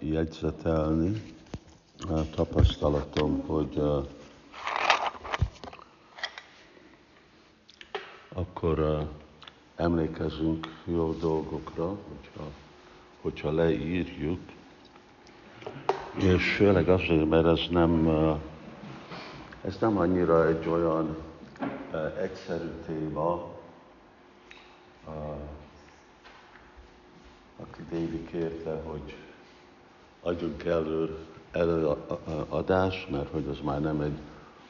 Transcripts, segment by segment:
jegyzetelni. Tapasztalatom, hogy akkor emlékezünk jó dolgokra, hogyha, hogyha leírjuk, és főleg azért, mert ez nem, ez nem annyira egy olyan egyszerű téma, aki David kérte, hogy adjunk elő előadás, mert hogy az már nem egy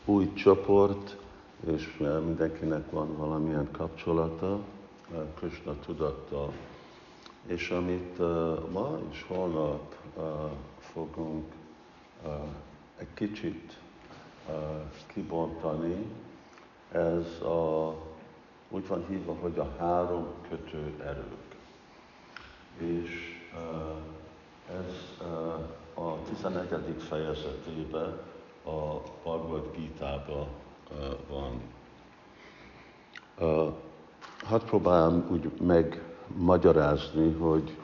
új csoport, és mindenkinek van valamilyen kapcsolata Krishna tudattal. És amit ma és holnap fogunk egy kicsit kibontani, ez a, úgy van hívva, hogy a három kötő erők. És ez a 11. fejezetében a Bhagavad Gita-ban van. Hadd próbálom úgy megmagyarázni, hogy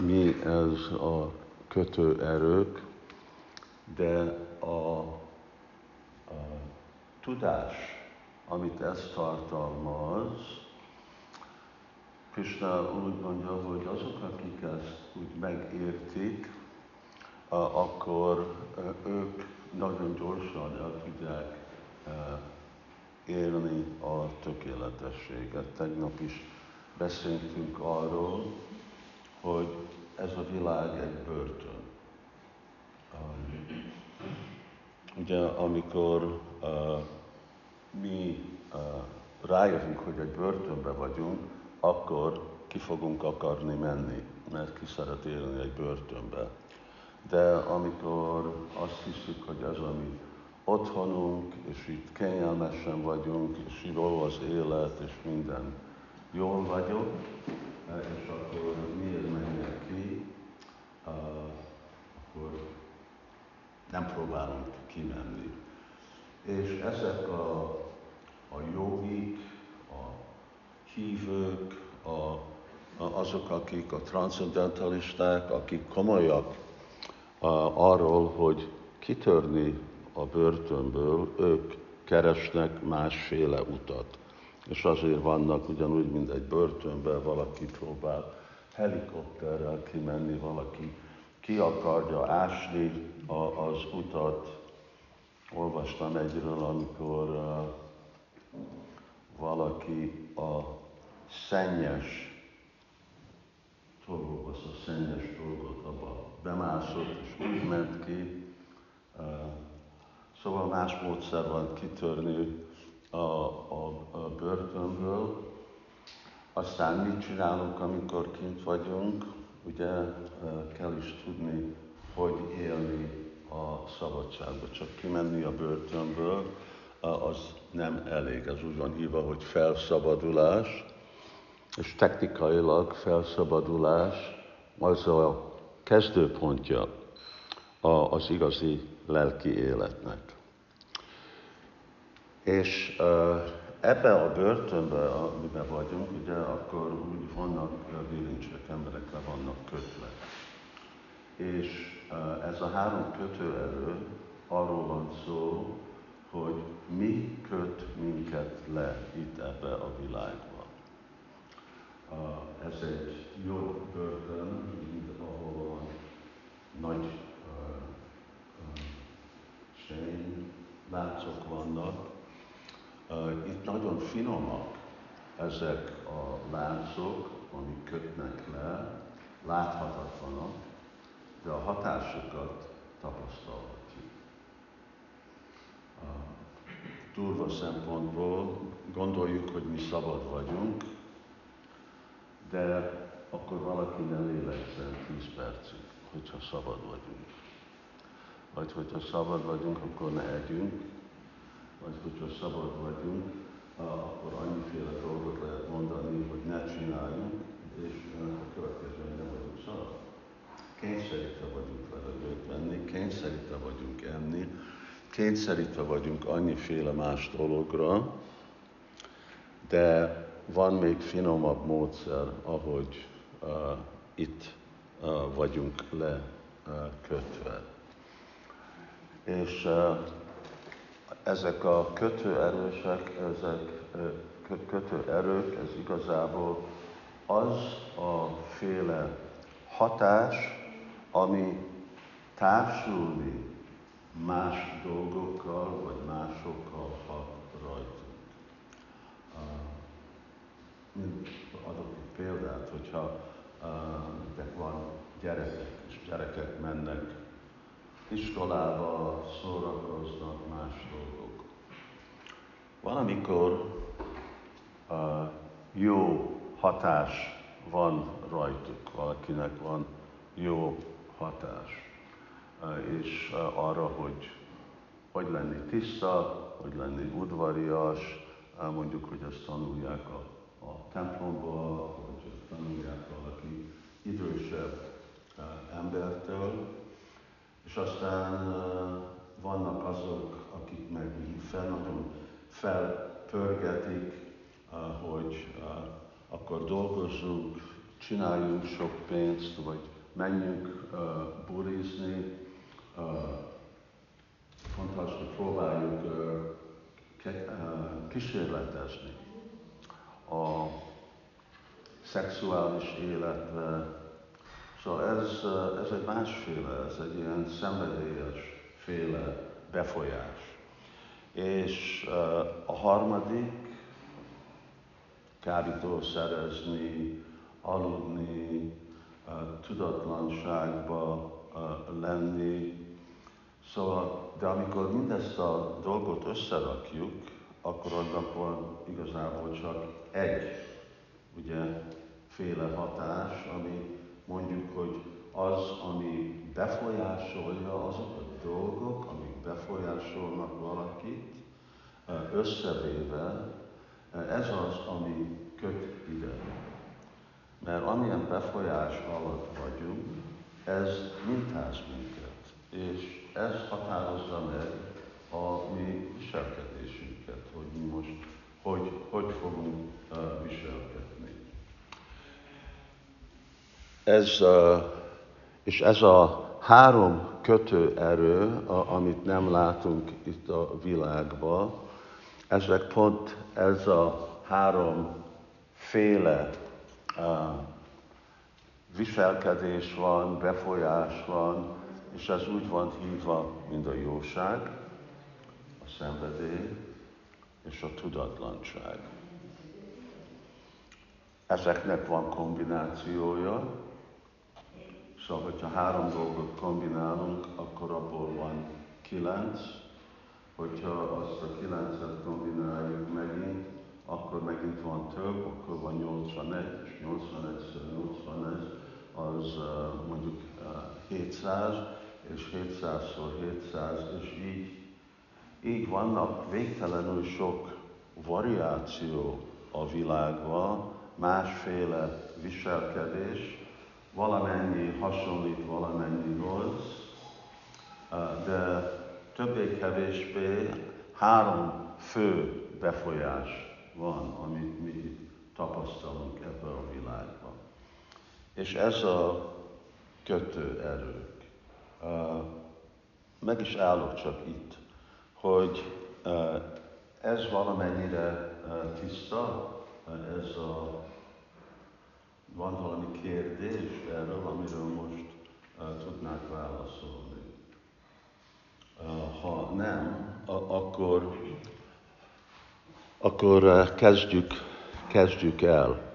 mi ez a kötőerők, de a, a tudás, amit ez tartalmaz, Krishna úgy mondja, hogy azok, akik ezt úgy megértik, akkor ők nagyon gyorsan el tudják élni a tökéletességet. Tegnap is beszéltünk arról, hogy ez a világ egy börtön. Ugye, amikor uh, mi uh, rájövünk, hogy egy börtönbe vagyunk, akkor ki fogunk akarni menni, mert ki szeret élni egy börtönbe. De amikor azt hiszük, hogy ez a mi otthonunk, és itt kényelmesen vagyunk, és jó az élet, és minden jól vagyok, és akkor miért menjek ki, akkor nem próbálunk kimenni. És ezek a, a jogik, a hívők, a, azok, akik a transzendentalisták, akik komolyak arról, hogy kitörni a börtönből, ők keresnek másféle utat. És azért vannak ugyanúgy, mint egy börtönben, valaki próbál helikopterrel kimenni, valaki ki akarja ásni az utat. Olvastam egyről, amikor uh, valaki a szennyes szennyes dolgot abba bemászott, és úgy ment ki. Szóval más módszer van kitörni a, a, a börtönből. Aztán mit csinálunk, amikor kint vagyunk? Ugye kell is tudni, hogy élni a szabadságba. Csak kimenni a börtönből, az nem elég. Ez úgy van hívva, hogy felszabadulás, és technikailag felszabadulás az a kezdőpontja az igazi lelki életnek. És ebben a börtönben, amiben vagyunk, ugye akkor úgy vannak bilincsek, emberek le vannak kötve. És ez a három kötőerő arról van szó, hogy mi köt minket le itt ebbe a világban. Ez egy jó börtön, mint ahol van nagy sény, láncok vannak, itt nagyon finomak ezek a láncok, amik kötnek le, láthatatlanak, de a hatásokat tapasztalhatjuk. Durva szempontból gondoljuk, hogy mi szabad vagyunk, de akkor valaki nem lélegzen 10 percig, hogyha szabad vagyunk. Vagy hogyha szabad vagyunk, akkor ne együnk, vagy hogyha szabad vagyunk, akkor annyiféle dolgot lehet mondani, hogy ne csináljunk, és a következő nem vagyunk szabad. Kényszerítve vagyunk levegőt venni, kényszerítve vagyunk enni, kényszerítve vagyunk annyiféle más dologra, de van még finomabb módszer, ahogy uh, itt uh, vagyunk le kötve. És ezek a kötőerősek, ezek kötőerők, ez igazából az a féle hatás, ami társulni más dolgokkal, vagy másokkal hat rajtunk. Adok egy példát, hogyha de van gyerekek, és gyerekek mennek iskolába, szórakoznak más dolgok. Valamikor uh, jó hatás van rajtuk, valakinek van jó hatás és arra, hogy hogy lenni tiszta, hogy lenni udvarias, mondjuk, hogy ezt tanulják a, a templomba, vagy tanulják valaki idősebb embertől, és aztán vannak azok, akik meg fel, nagyon felpörgetik, hogy akkor dolgozzunk, csináljunk sok pénzt, vagy menjünk bulizni, fontos, hogy próbáljuk kísérletezni a szexuális életre. Szóval ez, ez egy másféle, ez egy ilyen szenvedélyes féle befolyás. És a harmadik, kábítószerezni, aludni, tudatlanságba lenni. Szóval, de amikor mindezt a dolgot összerakjuk, akkor annak van igazából csak egy, ugye, féle hatás, ami mondjuk, hogy az, ami befolyásolja azok a dolgok, amik befolyásolnak valakit, összevéve, ez az, ami köt ide. Mert amilyen befolyás alatt vagyunk, ez mintáz minket, és ez határozza meg a mi viselkedésünket, mi most hogy, hogy fogunk uh, viselkedni. Ez, uh, és ez a három kötőerő, a, amit nem látunk itt a világban, ezek pont ez a három féle viselkedés van, befolyás van, és ez úgy van hívva, mint a jóság, a szenvedély és a tudatlanság. Ezeknek van kombinációja, szóval, hogyha három dolgot kombinálunk, akkor abból van kilenc, hogyha azt a kilencet kombináljuk megint, akkor megint van több, akkor van 81, és 81 81 az mondjuk 700, és 700-szor 700, és így, így vannak végtelenül sok variáció a világban, másféle viselkedés, valamennyi hasonlít valamennyihoz, de többé-kevésbé három fő befolyás van, amit mi tapasztalunk ebben a világban. És ez a kötőerők. Meg is állok csak itt, hogy ez valamennyire tiszta, ez a, van valami kérdés erről, amiről most tudnák válaszolni. Ha nem, akkor akkor kezdjük, kezdjük el.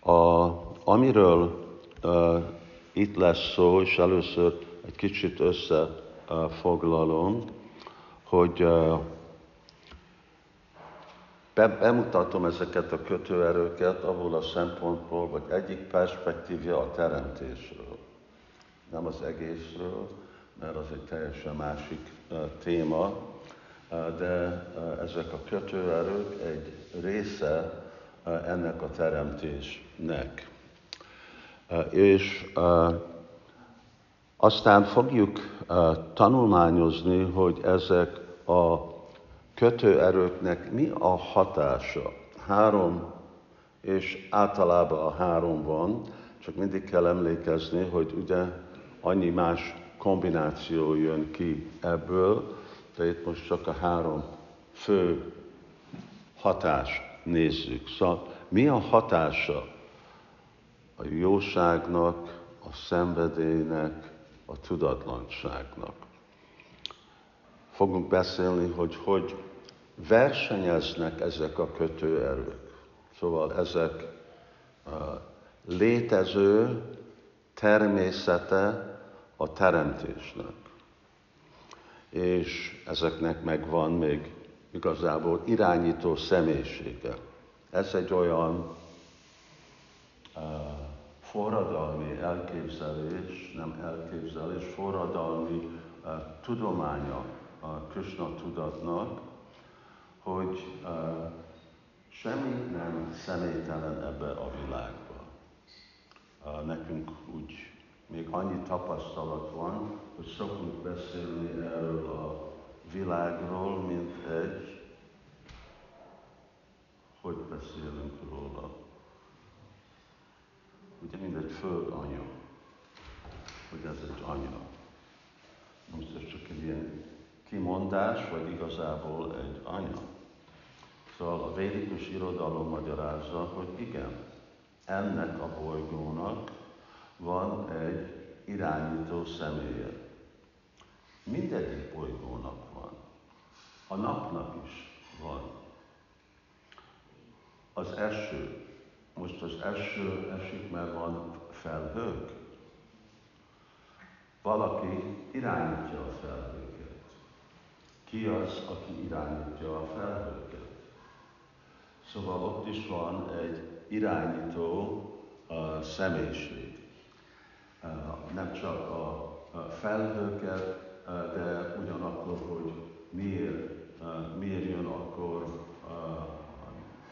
A, amiről uh, itt lesz szó, és először egy kicsit összefoglalom, uh, be, bemutatom ezeket a kötőerőket abból a szempontból, vagy egyik perspektívja a teremtésről, nem az egészről, mert az egy teljesen másik téma, de ezek a kötőerők egy része ennek a teremtésnek. És aztán fogjuk tanulmányozni, hogy ezek a kötőerőknek mi a hatása. Három, és általában a három van, csak mindig kell emlékezni, hogy ugye annyi más kombináció jön ki ebből, de itt most csak a három fő hatást nézzük. Szóval mi a hatása a jóságnak, a szenvedélynek, a tudatlanságnak? Fogunk beszélni, hogy hogy versenyeznek ezek a kötőerők. Szóval ezek létező természete a teremtésnek. És ezeknek megvan még igazából irányító személyisége. Ez egy olyan uh, forradalmi elképzelés, nem elképzelés, forradalmi uh, tudománya a Krishna tudatnak, hogy uh, semmi nem személytelen ebbe a világba. Uh, nekünk úgy még annyi tapasztalat van, hogy szokunk beszélni erről a világról, mint egy, hogy beszélünk róla. Ugye, mint egy földanya, hogy ez egy anya. Most ez csak egy ilyen kimondás, vagy igazából egy anya. Szóval a védikus irodalom magyarázza, hogy igen, ennek a bolygónak van egy irányító személye. Mindegyik bolygónak van. A napnak is van. Az eső. Most az eső esik, mert van felhők. Valaki irányítja a felhőket. Ki az, aki irányítja a felhőket? Szóval ott is van egy irányító uh, személyiség. Nem csak a, a felhőket, de ugyanakkor, hogy miért, miért jön akkor uh,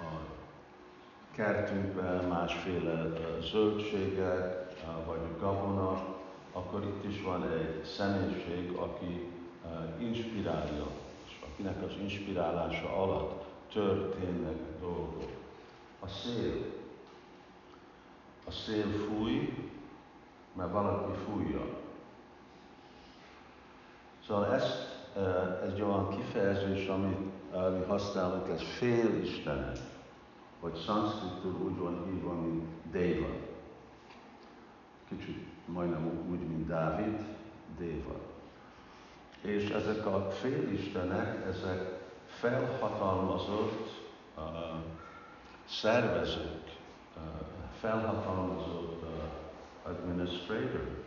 a kertünkben másféle zöldségek, vagy gabona, akkor itt is van egy személyiség, aki inspirálja, és akinek az inspirálása alatt történnek dolgok. A szél. A szél fúj, mert valaki fújja. Szóval ezt, ez egy olyan kifejezés, amit mi használunk, ez félistenek, vagy szanszkritul úgy van hívva, mint Deva. Kicsit majdnem úgy, mint Dávid, Déva. És ezek a félistenek, ezek felhatalmazott uh, szervezők, uh, felhatalmazott uh, administrator,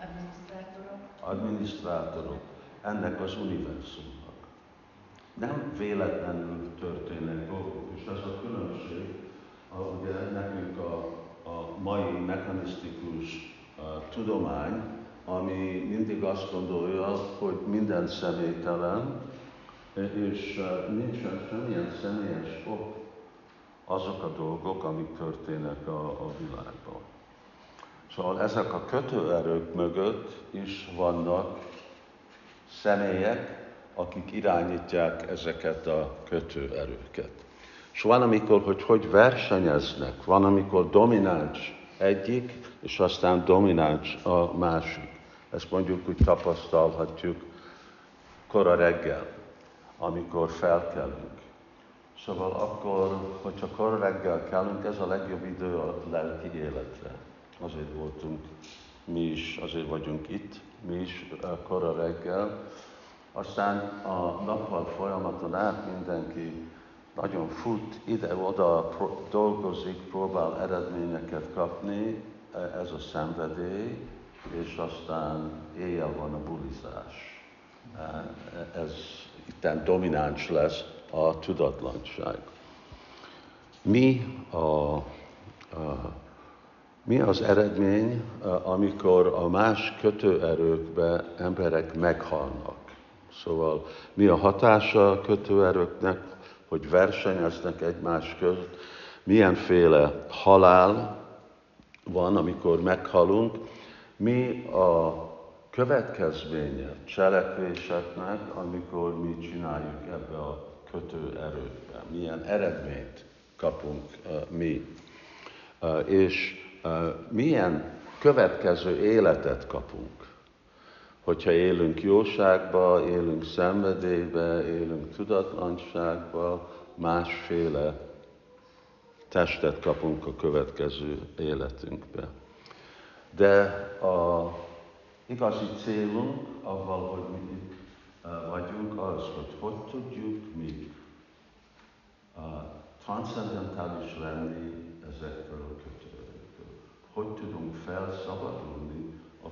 adminisztrátorok. adminisztrátorok ennek az univerzumnak. Nem véletlenül történnek dolgok, és ez a különbség, ugye nekünk a, a mai mechanisztikus uh, tudomány, ami mindig azt gondolja, hogy minden személytelen, és nincsen semmilyen személyes ok azok a dolgok, amik történnek a, a világban. Szóval ezek a kötőerők mögött is vannak személyek, akik irányítják ezeket a kötőerőket. És van, amikor, hogy hogy versenyeznek, van, amikor domináns egyik, és aztán domináns a másik. Ezt mondjuk úgy tapasztalhatjuk kora reggel amikor felkelünk. Szóval akkor, hogyha kor reggel kelünk, ez a legjobb idő a lelki életre. Azért voltunk mi is, azért vagyunk itt, mi is kora reggel. Aztán a nappal folyamaton át mindenki nagyon fut, ide-oda dolgozik, próbál eredményeket kapni, e, ez a szenvedély, és aztán éjjel van a bulizás. E, ez itten domináns lesz a tudatlanság. Mi, a, a, mi az eredmény, amikor a más kötőerőkbe emberek meghalnak? Szóval mi a hatása a kötőerőknek, hogy versenyeznek egymás között, milyenféle halál van, amikor meghalunk, mi a következménye cselekvéseknek, amikor mi csináljuk ebbe a kötő erőbe, milyen eredményt kapunk uh, mi, uh, és uh, milyen következő életet kapunk. Hogyha élünk jóságba, élünk szenvedélybe, élünk tudatlanságba, másféle testet kapunk a következő életünkbe. De a igazi célunk, avval, hogy mi vagyunk, az, hogy hogy tudjuk mi transzendentális lenni ezekről a kötőerőkről. Hogy tudunk felszabadulni a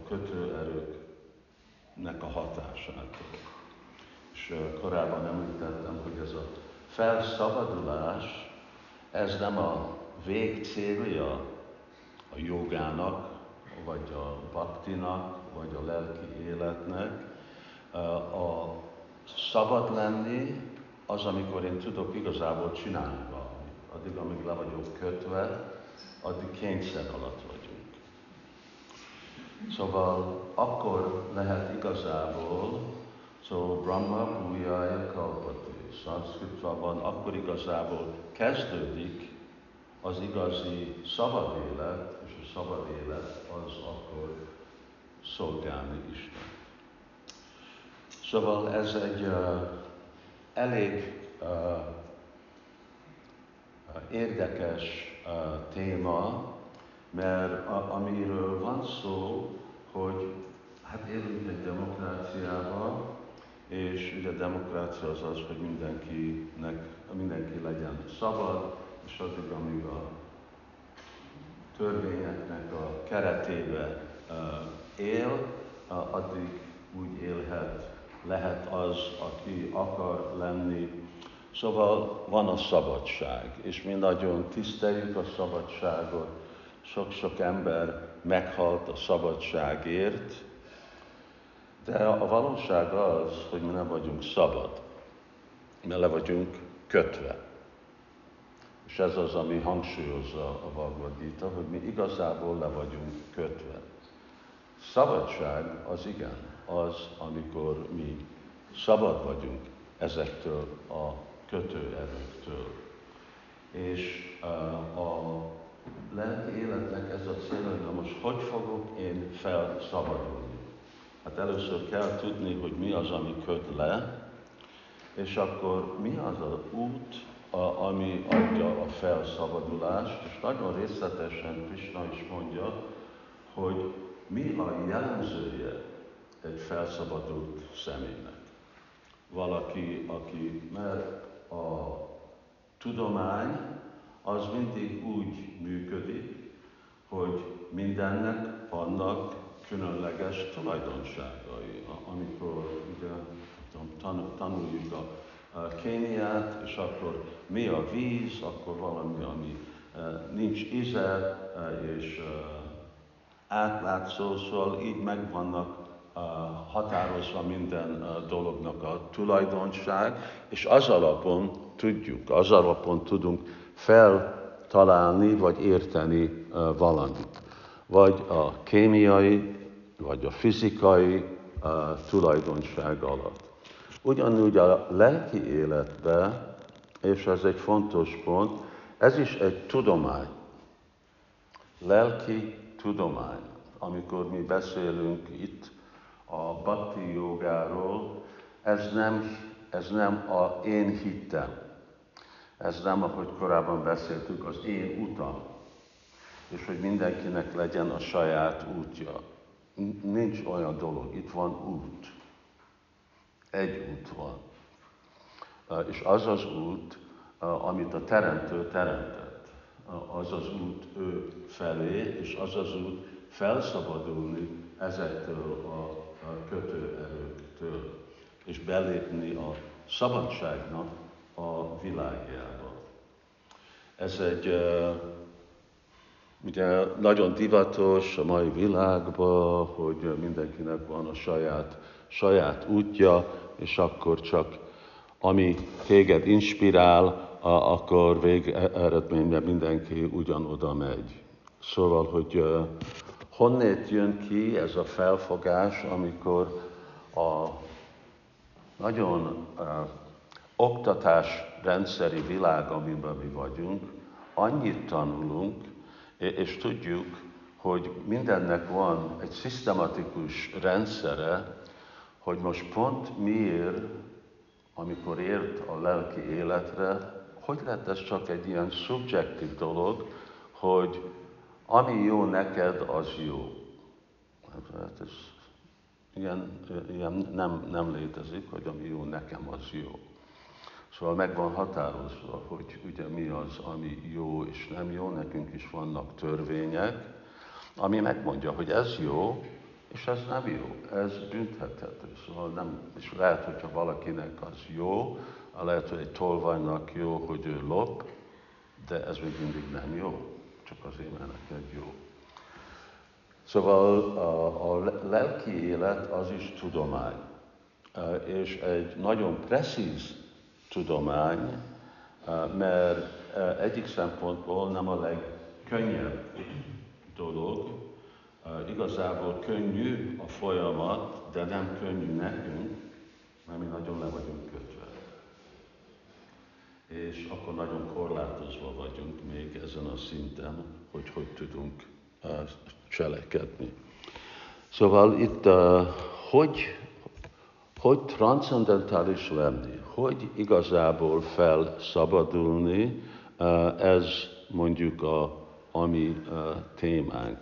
kötőerőknek a hatásától. És korábban említettem, hogy ez a felszabadulás, ez nem a végcélja a jogának, vagy a baktinak, vagy a lelki életnek. A szabad lenni az, amikor én tudok igazából csinálni valamit. Addig, amíg le vagyok kötve, addig kényszer alatt vagyunk. Szóval akkor lehet igazából, szóval Brahma Bhujaya Kalpati, szanszkritában akkor igazából kezdődik az igazi szabad élet, és a szabad élet az akkor szolgálni Isten. Szóval ez egy uh, elég uh, érdekes uh, téma, mert a, amiről van szó, hogy hát élünk egy demokráciában, és ugye a demokrácia az az, hogy mindenkinek, mindenki legyen szabad, és addig, amíg a törvényeknek a keretébe él, addig úgy élhet, lehet az, aki akar lenni. Szóval van a szabadság, és mi nagyon tiszteljük a szabadságot. Sok-sok ember meghalt a szabadságért, de a valóság az, hogy mi nem vagyunk szabad, mert le vagyunk kötve. És ez az, ami hangsúlyozza a Bhagavad Gita, hogy mi igazából le vagyunk kötve. Szabadság az igen, az, amikor mi szabad vagyunk ezektől a kötőerőktől. És a lelki életnek ez a cél, hogy most hogy fogok én felszabadulni. Hát először kell tudni, hogy mi az, ami köt le, és akkor mi az az út, a, ami adja a felszabadulást, és nagyon részletesen Krishna is mondja, hogy mi a jellemzője egy felszabadult személynek. Valaki, aki, mert a tudomány az mindig úgy működik, hogy mindennek vannak különleges tulajdonságai, amikor ugye, tudom, tanuljuk a kémiát, és akkor mi a víz, akkor valami, ami e, nincs íze, e, és e, átlátszó, szóval így megvannak határozva minden dolognak a tulajdonság, és az alapon tudjuk, az alapon tudunk feltalálni, vagy érteni valamit vagy a kémiai, vagy a fizikai tulajdonság alatt. Ugyanúgy a lelki életbe, és ez egy fontos pont, ez is egy tudomány. Lelki tudomány. Amikor mi beszélünk itt a bhakti jogáról, ez nem, ez nem a én hittem. Ez nem, ahogy korábban beszéltük, az én utam és hogy mindenkinek legyen a saját útja. Nincs olyan dolog, itt van út. Egy út van. És az az út, amit a Teremtő teremtett. Az az út ő felé, és az az út felszabadulni ezektől a kötőerőktől, és belépni a szabadságnak a világjába. Ez egy Ugye nagyon divatos a mai világban, hogy mindenkinek van a saját, saját útja, és akkor csak ami téged inspirál, akkor végeredményben mindenki ugyanoda megy. Szóval, hogy honnét jön ki ez a felfogás, amikor a nagyon oktatás rendszeri világ, amiben mi vagyunk, annyit tanulunk, és tudjuk, hogy mindennek van egy szisztematikus rendszere, hogy most pont miért, amikor ért a lelki életre, hogy lett ez csak egy ilyen szubjektív dolog, hogy ami jó neked, az jó. Hát ez ilyen, ilyen nem, nem létezik, hogy ami jó nekem, az jó. Szóval meg van határozva, hogy ugye mi az, ami jó és nem jó, nekünk is vannak törvények, ami megmondja, hogy ez jó, és ez nem jó, ez büntethető. Szóval nem, és lehet, hogyha valakinek az jó, lehet, hogy egy tolvajnak jó, hogy ő lop, de ez még mindig nem jó, csak azért, mert neked jó. Szóval a, a lelki élet az is tudomány, és egy nagyon precíz tudomány, mert egyik szempontból nem a legkönnyebb dolog, igazából könnyű a folyamat, de nem könnyű nekünk, mert mi nagyon le vagyunk kötve. És akkor nagyon korlátozva vagyunk még ezen a szinten, hogy hogy tudunk cselekedni. Szóval itt hogy, hogy transzendentális lenni, hogy igazából felszabadulni, ez mondjuk a, a mi uh, témánk.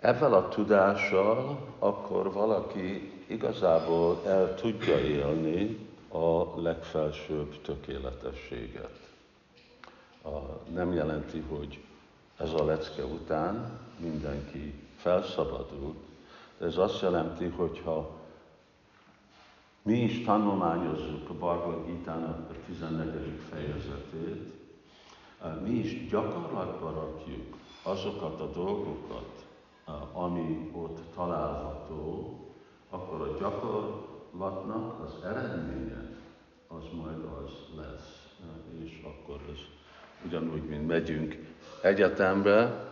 Ezzel a tudással akkor valaki igazából el tudja élni a legfelsőbb tökéletességet. Nem jelenti, hogy ez a lecke után mindenki felszabadult. Ez azt jelenti, hogyha mi is tanulmányozzuk a Bhagavad gita 14. fejezetét, mi is gyakorlatba rakjuk azokat a dolgokat, ami ott található, akkor a gyakorlatnak az eredménye az majd az lesz. És akkor ez ugyanúgy, mint megyünk egyetembe,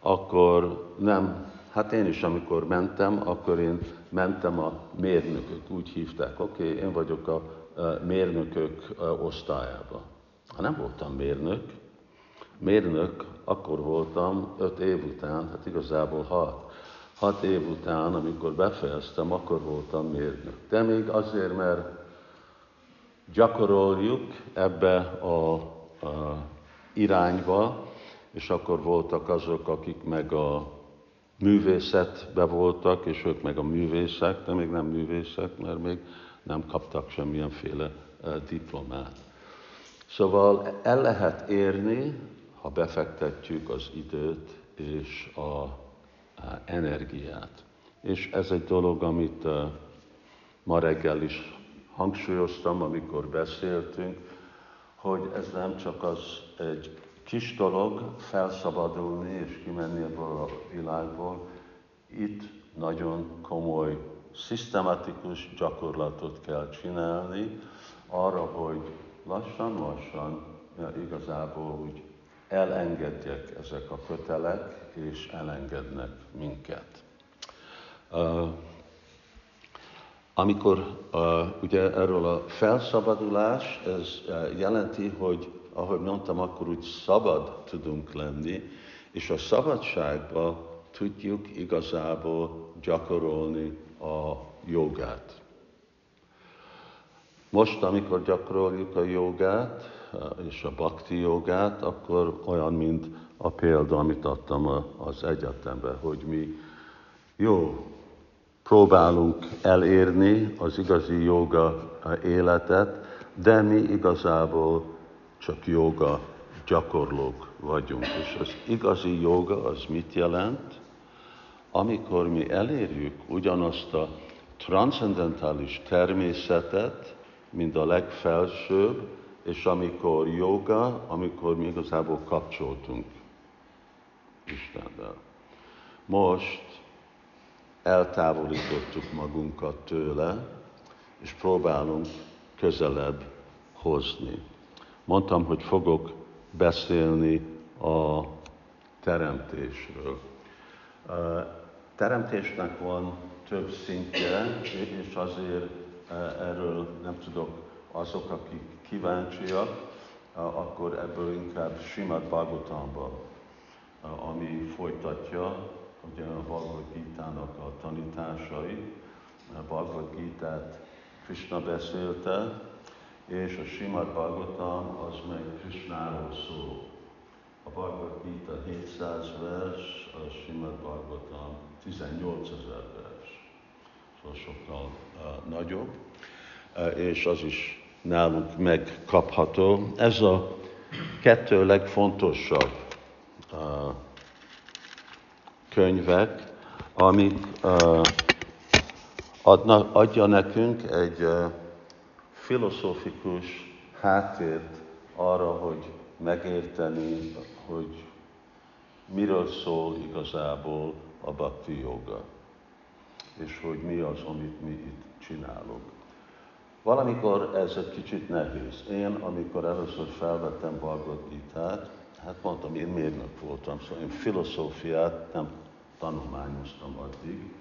akkor nem, hát én is amikor mentem, akkor én mentem a mérnökök, úgy hívták, oké, okay, én vagyok a mérnökök osztályába. Ha nem voltam mérnök, mérnök akkor voltam öt év után, hát igazából hat. Hat év után, amikor befejeztem, akkor voltam mérnök. De még azért, mert gyakoroljuk ebbe a, a irányba, és akkor voltak azok, akik meg a művészetbe voltak, és ők meg a művészek, de még nem művészek, mert még nem kaptak semmilyenféle diplomát. Szóval el lehet érni, ha befektetjük az időt és a, energiát. És ez egy dolog, amit ma reggel is hangsúlyoztam, amikor beszéltünk, hogy ez nem csak az egy kis dolog felszabadulni és kimenni ebből a világból, itt nagyon komoly, szisztematikus gyakorlatot kell csinálni arra, hogy lassan-lassan igazából úgy elengedjek ezek a kötelek, és elengednek minket. Uh, amikor uh, ugye erről a felszabadulás, ez uh, jelenti, hogy ahogy mondtam, akkor úgy szabad tudunk lenni, és a szabadságban tudjuk igazából gyakorolni a jogát. Most, amikor gyakoroljuk a jogát és a bakti jogát, akkor olyan, mint a példa, amit adtam az egyetemben, hogy mi jó, próbálunk elérni az igazi joga életet, de mi igazából csak joga gyakorlók vagyunk. És az igazi joga az mit jelent? Amikor mi elérjük ugyanazt a transzendentális természetet, mint a legfelsőbb, és amikor joga, amikor mi igazából kapcsoltunk Istennel. Most eltávolítottuk magunkat tőle, és próbálunk közelebb hozni. Mondtam, hogy fogok beszélni a teremtésről. A teremtésnek van több szintje, és azért e, erről nem tudok azok, akik kíváncsiak, akkor ebből inkább Simad Bhagavatamban ami folytatja ugye a Bhagavad Gita-nak a tanításai. A Bhagavad Gita-t Krishna beszélte, és a Simad Bhagavatam az meg Krishnáról szól. A Bhagavad Gita 700 vers, a Simad Bhagavatam 18 ezer vers. Szóval sokkal uh, nagyobb, uh, és az is nálunk megkapható. Ez a kettő legfontosabb uh, könyvek, amik uh, adna, adja nekünk egy uh, filozófikus háttért arra, hogy megérteni, hogy miről szól igazából a bhakti joga, és hogy mi az, amit mi itt csinálunk. Valamikor ez egy kicsit nehéz. Én, amikor először felvettem Bhagavad gita hát mondtam, én mérnök voltam, szóval én filozófiát nem tanulmányoztam addig,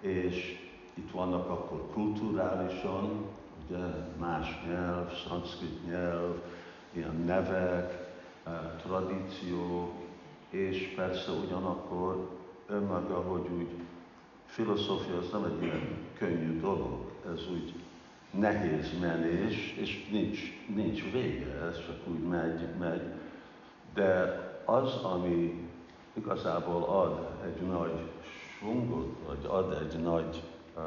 és itt vannak akkor kulturálisan, ugye más nyelv, szanszkrit nyelv, ilyen nevek, eh, tradíció, és persze ugyanakkor önmaga, hogy úgy filozófia az nem egy ilyen könnyű dolog, ez úgy nehéz menés, és nincs, nincs vége, ez csak úgy megy, megy. De az, ami igazából ad egy nagy sungot, vagy ad egy nagy uh,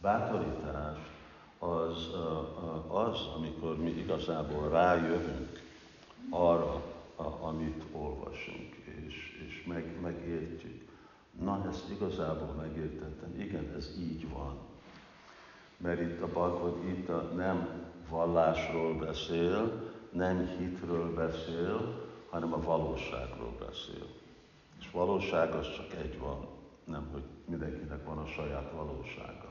bátorítást, az az, amikor mi igazából rájövünk arra, amit olvasunk, és, és meg, megértjük. Na, ezt igazából megértettem. Igen, ez így van. Mert itt a Bhagavad Gita nem vallásról beszél, nem hitről beszél, hanem a valóságról beszél. És valóság az csak egy van, nem hogy mindenkinek van a saját valósága.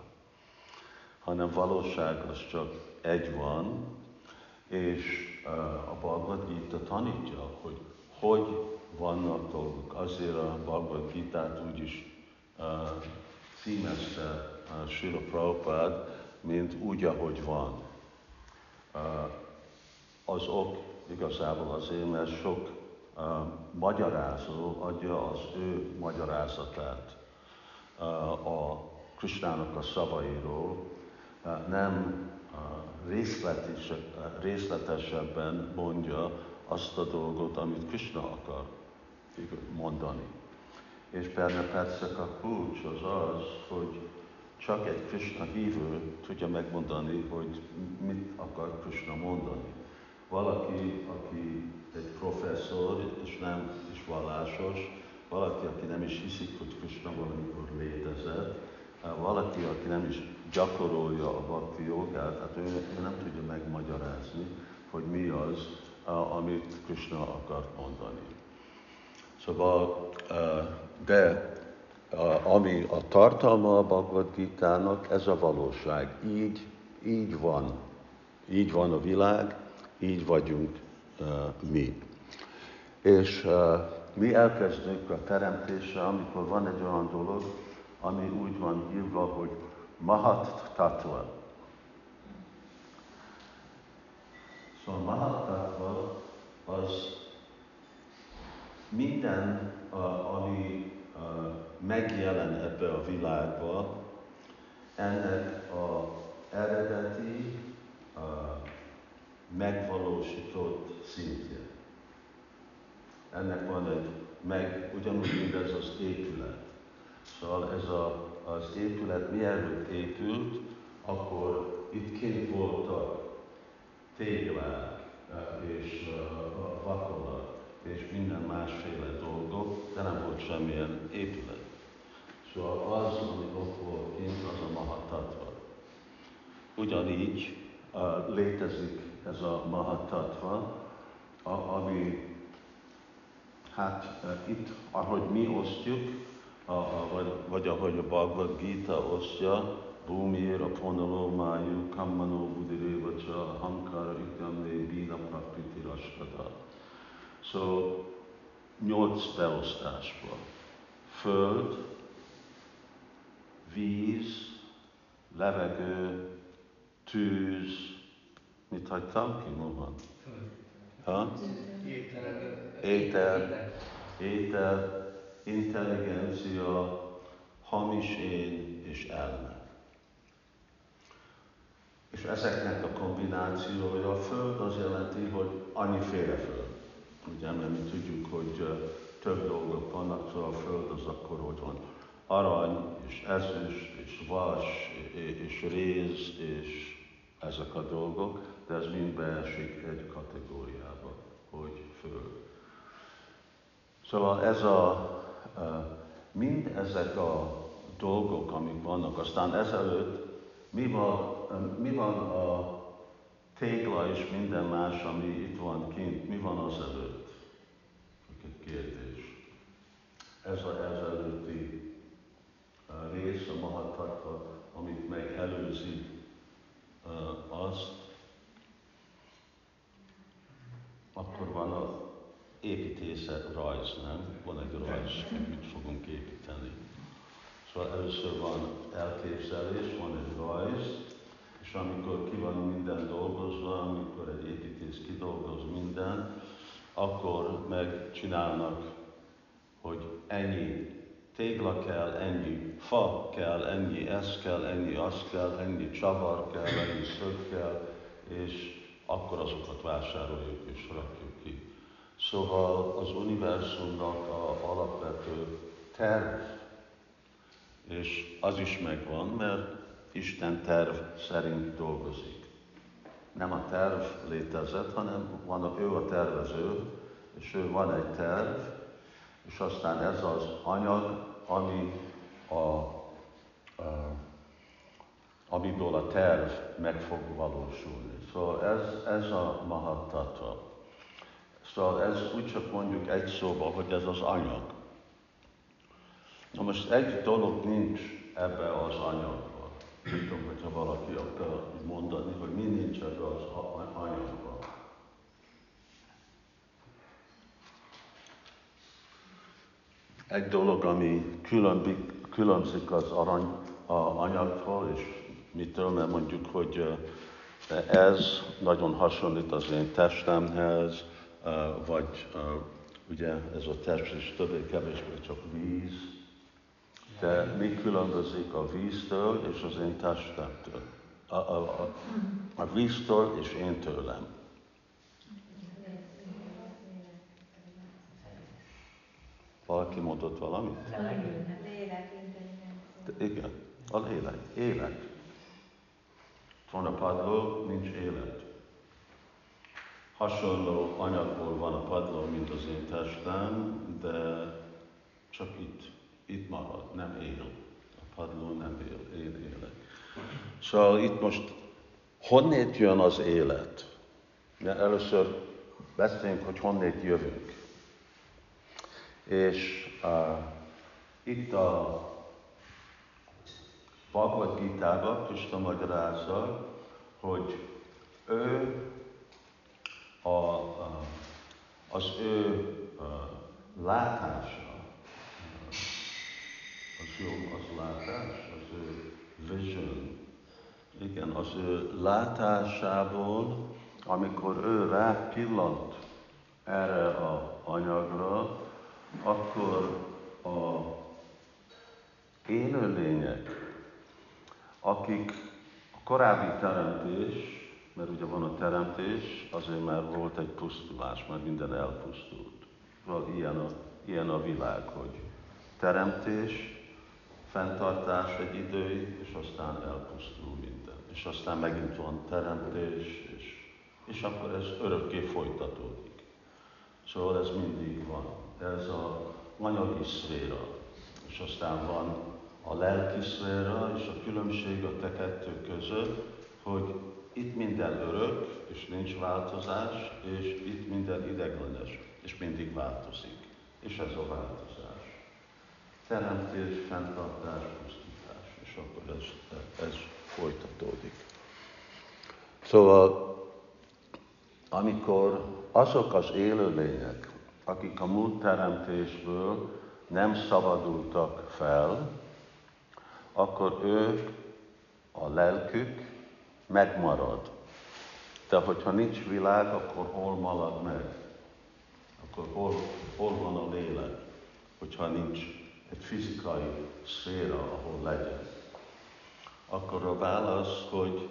Hanem valóság az csak egy van, és a Bhagavad Gita tanítja, hogy hogy vannak dolgok. Azért a Bhagavad Gita-t úgy is címezte Srila Prabhupád, mint úgy, ahogy van. Az ok igazából azért, mert sok magyarázó adja az ő magyarázatát a Krisnának a szavairól, nem részletesebben mondja azt a dolgot, amit Krishna akar mondani. És persze, persze a kulcs az az, hogy csak egy Krishna hívő tudja megmondani, hogy mit akar Krishna mondani. Valaki, aki egy professzor, és nem is vallásos, valaki, aki nem is hiszik, hogy Krishna valamikor létezett, valaki, aki nem is gyakorolja a bhakti jogát, hát ő, ő nem tudja megmagyarázni, hogy mi az, amit Krishna akar mondani. Szóval, de ami a tartalma a Bhagavad Gita-nak, ez a valóság. Így, így van. Így van a világ, így vagyunk mi. És mi elkezdünk a teremtésre, amikor van egy olyan dolog, ami úgy van írva, hogy Mahat Tattva. Szóval Mahat Tattva az minden, ami megjelen ebbe a világba, ennek a eredeti, a megvalósított szintje. Ennek van egy, meg ugyanúgy, mint ez az épület. Szóval ez a az épület mielőtt épült, akkor itt kint voltak téglák és vakolat és minden másféle dolgok, de nem volt semmilyen épület. Szóval az, ami ott volt kint, az a mahatatva. Ugyanígy létezik ez a mahatatva, ami hát itt, ahogy mi osztjuk, a, a, vagy, vagy ahogy a Bhagavad Gita osztja, Bhumir, a Ponaló, Májú, Kammanó, Budirévacsa, Hankara, Ikamné, Bína, Prakriti, Raskada. Szóval nyolc beosztásban. Föld, víz, levegő, tűz, mit hagytam ki, van? Ha? étel, étel, intelligencia, hamis én és elme. És ezeknek a kombinációja, a Föld az jelenti, hogy annyiféle Föld. Ugye, mert mi tudjuk, hogy több dolgok vannak, szóval a Föld az akkor, hogy van arany, és ezüst, és vas, és réz, és ezek a dolgok, de ez mind beesik egy kategóriába, hogy föld. Szóval ez a, mind ezek a dolgok, amik vannak, aztán ezelőtt mi van, mi van a tégla és minden más, ami itt van kint, mi van az előtt? Kérdés. Ez a ezelőtti rész, a mahatatva, amit megelőzi azt, akkor van a építészet rajz, nem? Van egy rajz, mit fogunk építeni. Szóval először van elképzelés, van egy rajz, és amikor ki van minden dolgozva, amikor egy építész kidolgoz minden, akkor megcsinálnak, hogy ennyi tégla kell, ennyi fa kell, ennyi ez kell, ennyi az kell, ennyi csavar kell, ennyi szög kell, és akkor azokat vásároljuk és rakjuk. Szóval az univerzumnak a alapvető terv, és az is megvan, mert Isten terv szerint dolgozik. Nem a terv létezett, hanem van, a, ő a tervező, és ő van egy terv, és aztán ez az anyag, ami a, a amiből a terv meg fog valósulni. Szóval ez, ez a mahattata. Szóval ez úgy csak mondjuk egy szóba, hogy ez az anyag. Na most egy dolog nincs ebbe az anyagban. Nem tudom, hogyha valaki akar mondani, hogy mi nincs ebbe az anyagban. Egy dolog, ami különbzik az arany a anyagtól, és mitől, mert mondjuk, hogy ez nagyon hasonlít az én testemhez, vagy ugye ez a test is többé-kevésbé csak víz, de mi különbözik a víztől és az én testemtől? A, a, a, a víztől és én tőlem. Valaki mondott valamit? Lélek, Igen, a lélek, élet. Van a padló, nincs élet. Hasonló anyagból van a padló, mint az én testem, de csak itt, itt marad, nem él. A padló nem él, én élek. Szóval itt most honnét jön az élet? De először beszéljünk, hogy honnét jövünk. És uh, itt a Bhagavad Gita-ba Krishna magyarázza, hogy ő a, az ő látása, az jó, az látás, az ő vision, igen, az ő látásából, amikor ő rá pillant erre a anyagra, akkor a élőlények, akik a korábbi teremtés, mert ugye van a teremtés, azért már volt egy pusztulás, mert minden elpusztult. Szóval ilyen a, ilyen a világ, hogy teremtés, fenntartás egy időig, és aztán elpusztul minden. És aztán megint van teremtés, és, és akkor ez örökké folytatódik. Szóval ez mindig van. Ez a anyagi szféra. És aztán van a lelki szféra és a különbség a te kettő között, hogy itt minden örök, és nincs változás, és itt minden ideglenes, és mindig változik. És ez a változás. Teremtés, fenntartás, pusztítás, és akkor ez, ez folytatódik. Szóval, amikor azok az élőlények, akik a múlt teremtésből nem szabadultak fel, akkor ők, a lelkük megmarad. De hogyha nincs világ, akkor hol marad meg? akkor hol, hol van a lélek, hogyha nincs egy fizikai szféra, ahol legyen? Akkor a válasz, hogy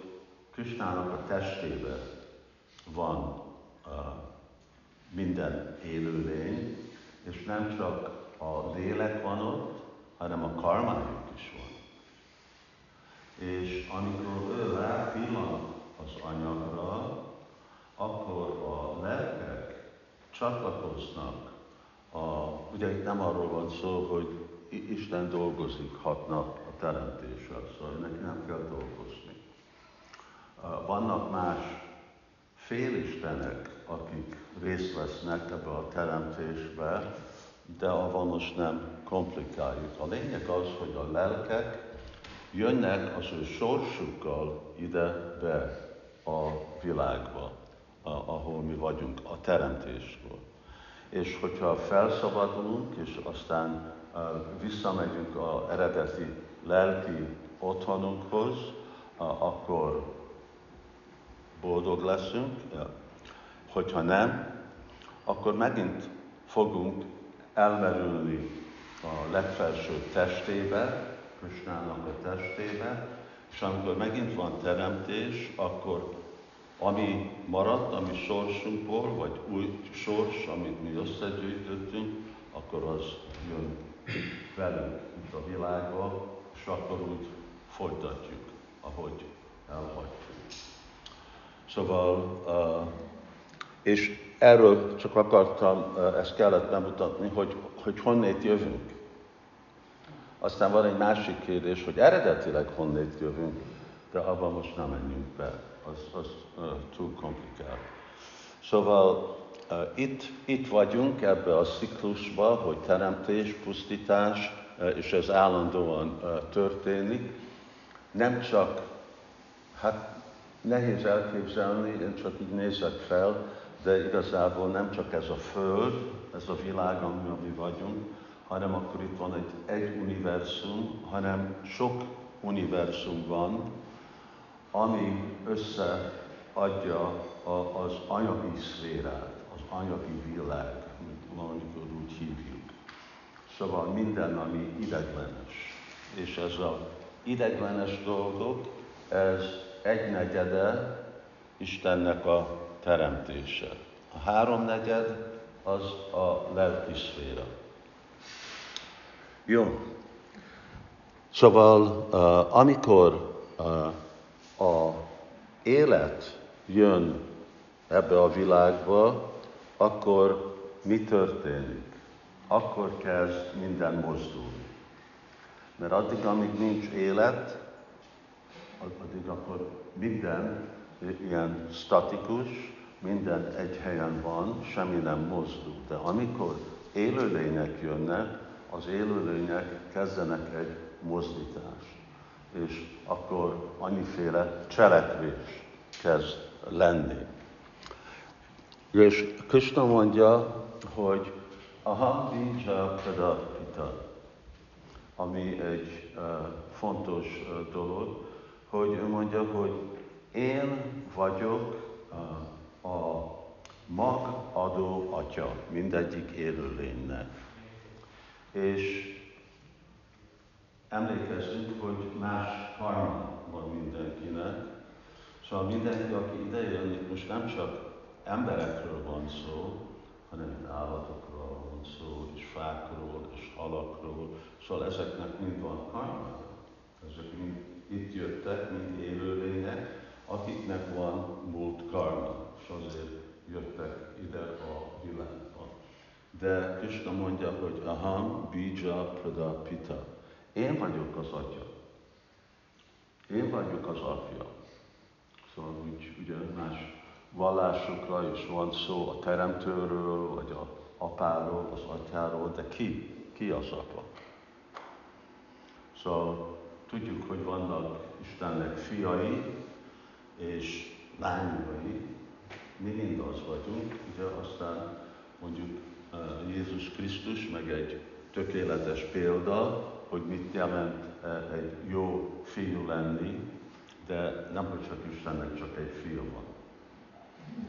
Krisnának a testében van uh, minden élőlény, és nem csak a lélek van ott, hanem a karmájuk. És amikor ő rápillant az anyagra, akkor a lelkek csatlakoznak. A, ugye itt nem arról van szó, hogy Isten dolgozik hat nap a teremtéssel, szóval neki nem kell dolgozni. Vannak más félistenek, akik részt vesznek ebbe a teremtésbe, de avval most nem komplikáljuk. A lényeg az, hogy a lelkek jönnek az ő sorsukkal ide be a világba, ahol mi vagyunk, a teremtésből. És hogyha felszabadulunk, és aztán visszamegyünk az eredeti lelki otthonunkhoz, akkor boldog leszünk. Hogyha nem, akkor megint fogunk elmerülni a legfelső testébe, Krisnának a testébe, és amikor megint van teremtés, akkor ami maradt, ami sorsunkból, vagy új sors, amit mi összegyűjtöttünk, akkor az jön velünk itt a világba, és akkor úgy folytatjuk, ahogy elhagytuk. Szóval, és erről csak akartam, uh, ezt kellett bemutatni, hogy, hogy honnét jövünk. Aztán van egy másik kérdés, hogy eredetileg honnét jövünk, de abban most nem menjünk be, az, az uh, túl komplikált. Szóval uh, itt, itt vagyunk ebbe a ciklusba, hogy teremtés, pusztítás, uh, és ez állandóan uh, történik. Nem csak, hát nehéz elképzelni, én csak így nézek fel, de igazából nem csak ez a Föld, ez a világ, amiben mi vagyunk, hanem akkor itt van egy, egy univerzum, hanem sok univerzum van, ami összeadja a, az anyagi szférát, az anyagi világ, amit valamikor úgy hívjuk. Szóval minden, ami ideglenes. És ez a ideglenes dolgok, ez egynegyede Istennek a teremtése. A háromnegyed az a lelki szféra. Jó. Szóval, uh, amikor uh, a élet jön ebbe a világba, akkor mi történik? Akkor kezd minden mozdulni. Mert addig, amíg nincs élet, addig akkor minden ilyen statikus, minden egy helyen van, semmi nem mozdul. De amikor élőlények jönnek, az élőlények kezdenek egy mozdítást. És akkor annyiféle cselekvés kezd lenni. És Krishna mondja, hogy aha, bija pita, ami egy uh, fontos uh, dolog, hogy ő mondja, hogy én vagyok uh, a magadó atya mindegyik élőlénynek. És emlékezzünk, hogy más karma van mindenkinek. Szóval mindenki, aki idejön, itt most nem csak emberekről van szó, hanem állatokról van szó, és fákról, és halakról. Szóval ezeknek mind van karma. Ezek mind itt jöttek, mint élőlények, akiknek van múlt karma, és azért jöttek ide a világba. De Krishna mondja, hogy aham bija prada pita. Én vagyok az atya. Én vagyok az apja. Szóval úgy, ugye más vallásokra is van szó a teremtőről, vagy a apáról, az atyáról, de ki? Ki az apa? Szóval Tudjuk, hogy vannak Istennek fiai és lányai, mi mind az vagyunk, ugye aztán mondjuk Jézus Krisztus meg egy tökéletes példa, hogy mit jelent egy jó fiú lenni, de nem, hogy csak Istennek csak egy fiú van.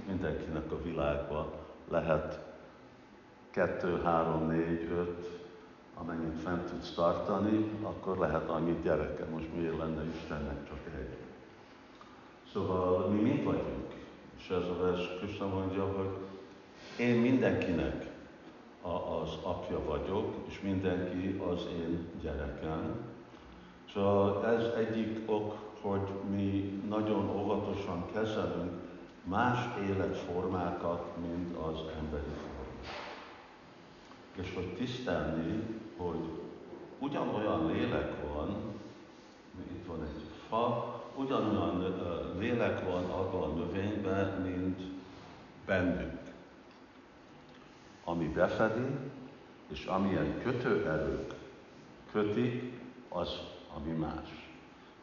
Mindenkinek a világban lehet kettő, három, négy, öt, amennyit fent tudsz tartani, akkor lehet annyi gyereke. Most miért lenne Istennek csak egy? Szóval mi mit vagyunk? És ez a vers Krishna mondja, hogy én mindenkinek az apja vagyok, és mindenki az én gyerekem. Szóval ez egyik ok, hogy mi nagyon óvatosan kezelünk más életformákat, mint az emberi formák. És hogy tisztelni, hogy ugyanolyan lélek van, itt van egy fa, ugyanolyan lélek van abban a növényben, mint bennünk. Befedi, és amilyen kötőerők kötik, az ami más.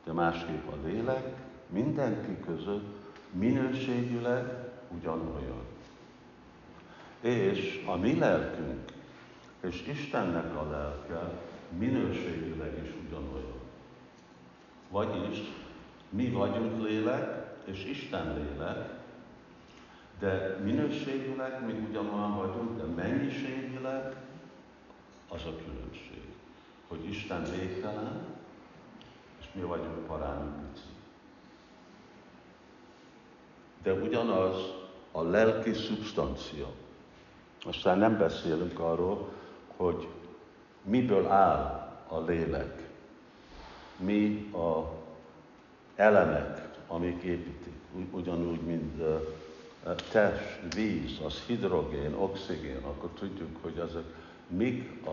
De másképp a lélek mindenki között minőségileg ugyanolyan. És a mi lelkünk és Istennek a lelke minőségileg is ugyanolyan. Vagyis mi vagyunk lélek, és Isten lélek, de minőségileg mi ugyanolyan vagyunk, de mennyiségileg az a különbség, hogy Isten végtelen, és mi vagyunk parányi pici. De ugyanaz a lelki szubstancia. Aztán nem beszélünk arról, hogy miből áll a lélek, mi a elemek, amik építik, ugyanúgy, mint test, víz, az hidrogén, oxigén, akkor tudjuk, hogy ezek mik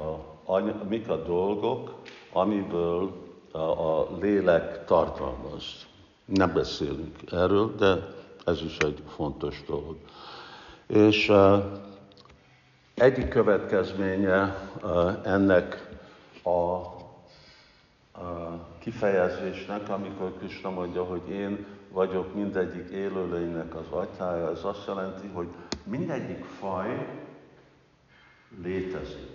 a, mik a dolgok, amiből a, a lélek tartalmaz. Nem beszélünk erről, de ez is egy fontos dolog. És uh, egyik következménye uh, ennek a, a kifejezésnek, amikor Krishna mondja, hogy én vagyok mindegyik élőlénynek az atyája, ez azt jelenti, hogy mindegyik faj létezik.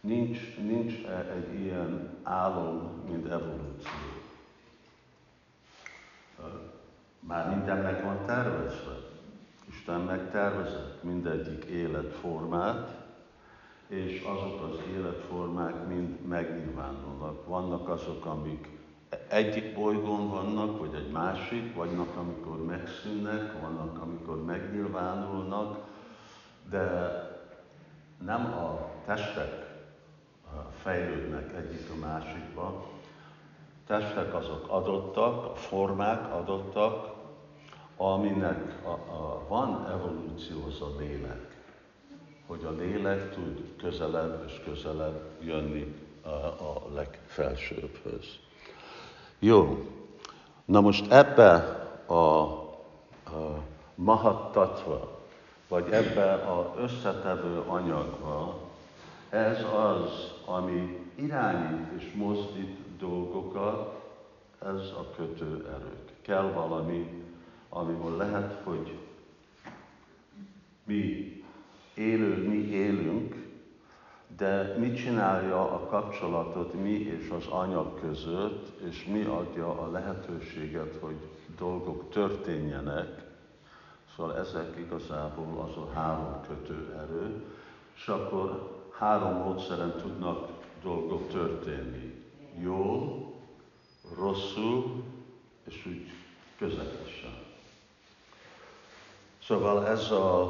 Nincs, nincs egy ilyen álom, mint evolúció. Már minden meg van tervezve. Isten megtervezett mindegyik életformát, és azok az életformák mind megnyilvánulnak. Vannak azok, amik egyik bolygón vannak, vagy egy másik, vannak, amikor megszűnnek, vannak, amikor megnyilvánulnak, de nem a testek fejlődnek egyik a másikba. Testek azok adottak, a formák adottak, aminek a, a, van evolúció az a lélek, hogy a lélek tud közelebb és közelebb jönni a, a legfelsőbbhöz. Jó, na most ebbe a, a mahattatva, vagy ebbe az összetevő anyagba, ez az, ami irányít és mozdít dolgokat, ez a kötő erők. Kell valami, amiből lehet, hogy mi élő, mi élünk, de mit csinálja a kapcsolatot mi és az anyag között, és mi adja a lehetőséget, hogy dolgok történjenek. Szóval ezek igazából az a három kötőerő, és akkor három módszeren tudnak dolgok történni. Jól, rosszul, és úgy közepesen. Szóval ez a,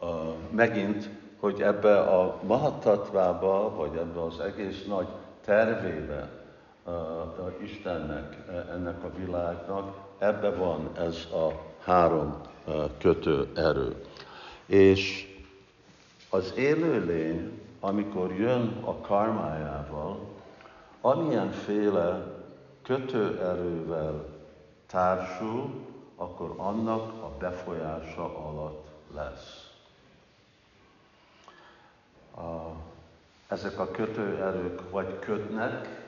a megint hogy ebbe a mahatatvába, vagy ebbe az egész nagy tervébe a Istennek, e, ennek a világnak, ebbe van ez a három e, kötő erő. És az élőlény, amikor jön a karmájával, amilyenféle kötőerővel társul, akkor annak a befolyása alatt lesz a, ezek a kötőerők vagy kötnek,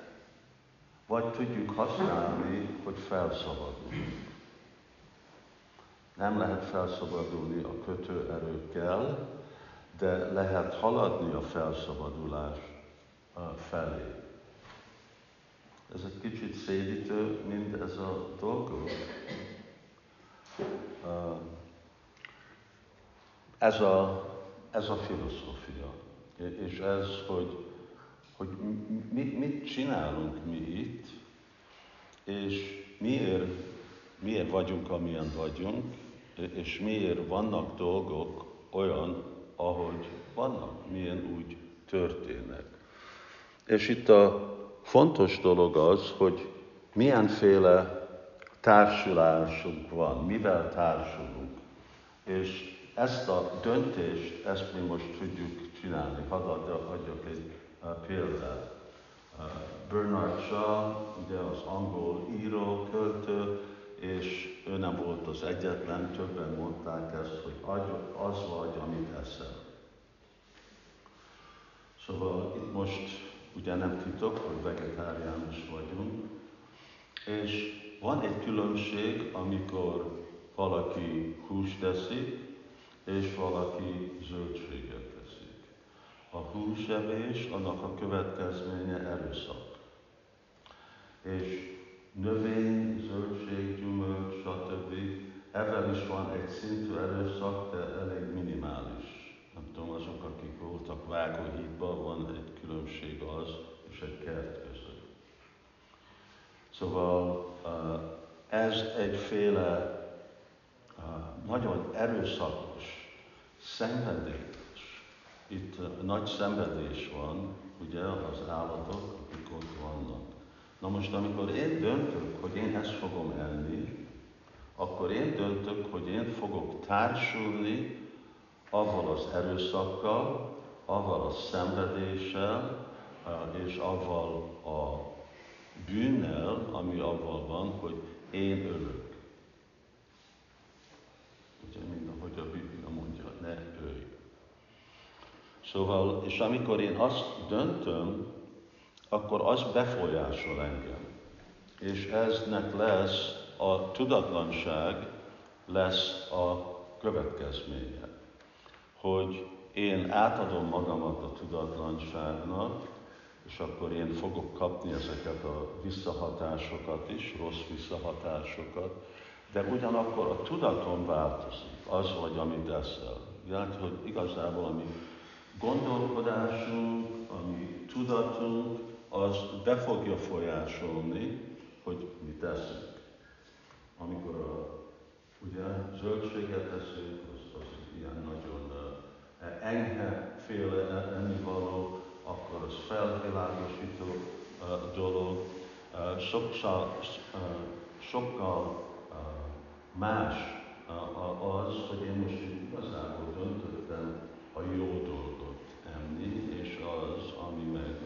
vagy tudjuk használni, hogy felszabadulunk. Nem lehet felszabadulni a kötőerőkkel, de lehet haladni a felszabadulás felé. Ez egy kicsit szédítő, mint ez a dolgok. Ez a ez a filozófia. És ez, hogy, hogy mi, mit csinálunk mi itt, és miért, miért vagyunk, amilyen vagyunk, és miért vannak dolgok olyan, ahogy vannak, milyen úgy történnek. És itt a fontos dolog az, hogy milyenféle társulásunk van, mivel társulunk. És ezt a döntést, ezt mi most tudjuk csinálni. Hadd adjak egy példát. Bernard Shaw, ugye az angol író, költő, és ő nem volt az egyetlen, többen mondták ezt, hogy az vagy, amit eszel. Szóval itt most ugye nem titok, hogy vegetáriánus vagyunk, és van egy különbség, amikor valaki húst teszik, és valaki zöldséget. A húsevés annak a következménye erőszak. És növény, zöldség, gyümölcs, stb. Ebben is van egy szintű erőszak, de elég minimális. Nem tudom, azok, akik voltak vágóhídban, van egy különbség az és egy kert között. Szóval ez egyféle nagyon erőszakos, szenvedés. Itt nagy szenvedés van, ugye, az állatok, akik ott vannak. Na most, amikor én döntök, hogy én ezt fogom enni, akkor én döntök, hogy én fogok társulni avval az erőszakkal, avval a szenvedéssel, és avval a bűnnel, ami avval van, hogy én ölök. Ugye, mint ahogy a Biblia mondja, ne ölj. Szóval, és amikor én azt döntöm, akkor az befolyásol engem. És eznek lesz a tudatlanság, lesz a következménye. Hogy én átadom magamat a tudatlanságnak, és akkor én fogok kapni ezeket a visszahatásokat is, rossz visszahatásokat, de ugyanakkor a tudatom változik, az vagy, amit eszel. Tehát, hogy igazából a mi gondolkodásunk, a mi tudatunk, az be fogja folyásolni, hogy mit teszünk. Amikor a, ugye, zöldséget teszünk, az, az ilyen nagyon uh, enyhe féle ennivaló, akkor az felvilágosító uh, dolog, uh, sokkal uh, más az, hogy én most igazából döntöttem a jó dolgot enni, és az, ami meg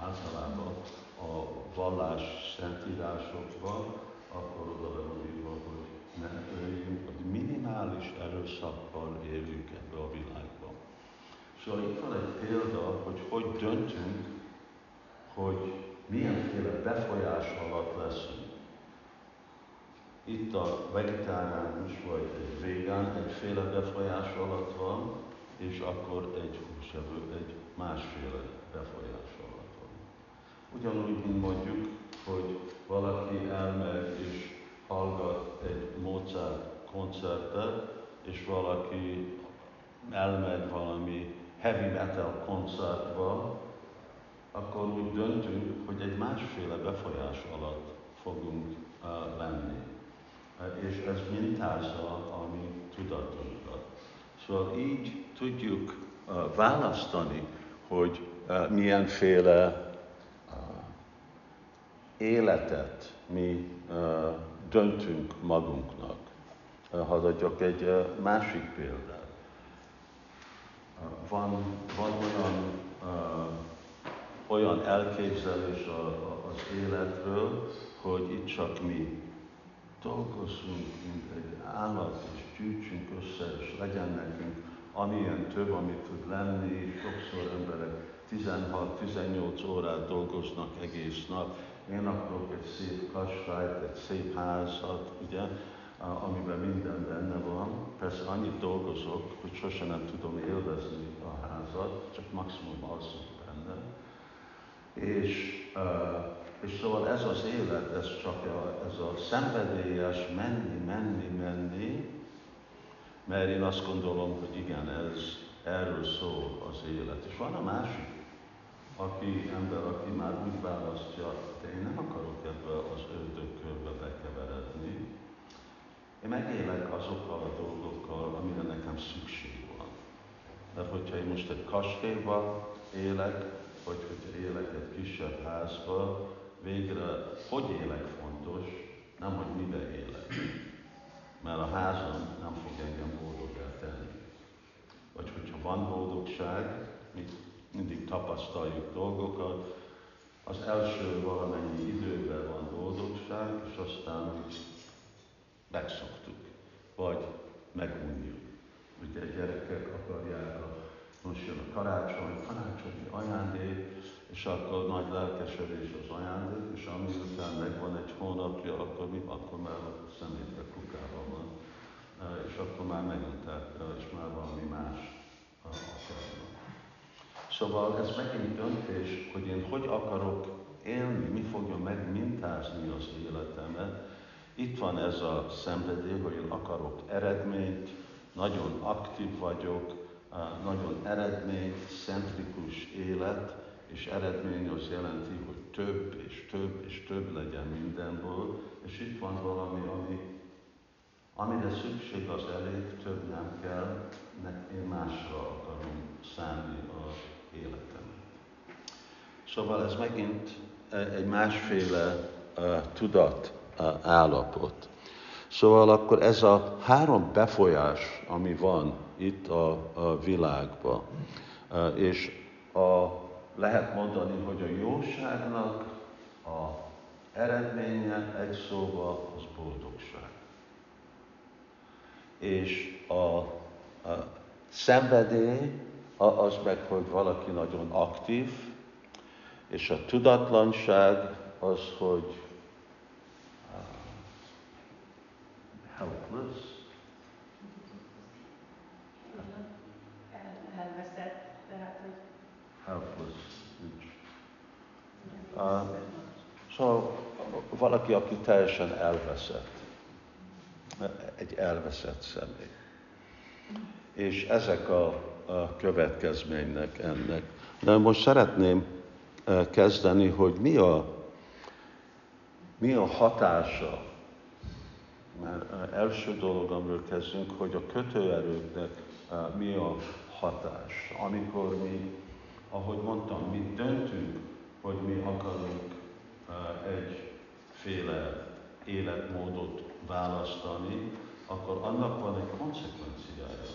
általában a vallás szentírásokban, akkor oda van írva, hogy ne öljünk, hogy minimális erőszakkal élünk ebbe a világban. Szóval itt van egy példa, hogy hogy döntünk, hogy milyenféle befolyás alatt leszünk. Itt a vegetáriánus vagy egy végán egyféle befolyás alatt van, és akkor egy húsevő egy másféle befolyás alatt van. Ugyanúgy, mint mondjuk, hogy valaki elmegy és hallgat egy Mozart koncertet, és valaki elmegy valami heavy metal koncertba, akkor úgy döntünk, hogy egy másféle befolyás alatt fogunk uh, lenni. És ez mintázza a mi tudatunkat. Szóval így tudjuk választani, hogy milyenféle életet mi döntünk magunknak. Hadd adjak egy másik példát van, van olyan, olyan elképzelés az életről, hogy itt csak mi dolgozunk, mint egy állat, és gyűjtsünk össze, és legyen nekünk amilyen több, amit tud lenni. Sokszor emberek 16-18 órát dolgoznak egész nap. Én akarok egy szép kastályt, egy szép házat, ugye? amiben minden benne van. Persze annyit dolgozok, hogy sosem nem tudom élvezni a házat, csak maximum alszok benne. És, és szóval ez az élet, ez csak a, ez a szenvedélyes menni, menni, menni, Mert én azt gondolom, hogy igen, ez erről szól az élet. És van a másik, aki ember, aki már úgy választja, de én nem akarok ebbe az ördögkörbe bekeveredni. Én megélek azokkal a dolgokkal, amire nekem szükség van. Mert hogyha én most egy kastélyban élek, vagy hogyha élek egy kisebb házba, végre hogy élek fontos, nem hogy mibe élek. Mert a házam nem fog engem boldogá tenni. Vagy hogyha van boldogság, mi mindig tapasztaljuk dolgokat, az első valamennyi időben van boldogság, és aztán megszoktuk, vagy megunjuk. Ugye a gyerekek akarják, a, most jön a karácsony, karácsonyi ajándék, és akkor nagy lelkesedés az ajándék, és ami után megvan egy hónapja, akkor, mi, akkor már a szemétbe kukában van, és akkor már megunták, és már valami más akarnak. Szóval ez megint döntés, hogy én hogy akarok élni, mi fogja megmintázni az életemet. Itt van ez a szenvedély, hogy én akarok eredményt, nagyon aktív vagyok, nagyon eredmény, centrikus élet, és eredmény az jelenti, hogy több és több és több legyen mindenből, és itt van valami, ami, amire szükség az elég, több nem kell, nek én másra akarom szállni az életemet. Szóval ez megint egy másféle uh, tudat uh, állapot. Szóval akkor ez a három befolyás, ami van itt a, a világban, és a lehet mondani, hogy a jóságnak a eredménye egy szóval az boldogság. És a, a szenvedély az meg, hogy valaki nagyon aktív, és a tudatlanság az, hogy uh, helpless. Elveszett, tehát, hogy helpless. Uh, szóval valaki, aki teljesen elveszett. Egy elveszett személy. És ezek a, a következménynek ennek. De most szeretném kezdeni, hogy mi a, mi a hatása, mert első dolog, amiről kezdünk, hogy a kötőerőknek mi a hatás. Amikor mi, ahogy mondtam, mi döntünk hogy mi akarunk egyféle életmódot választani, akkor annak van egy konsekvenciája.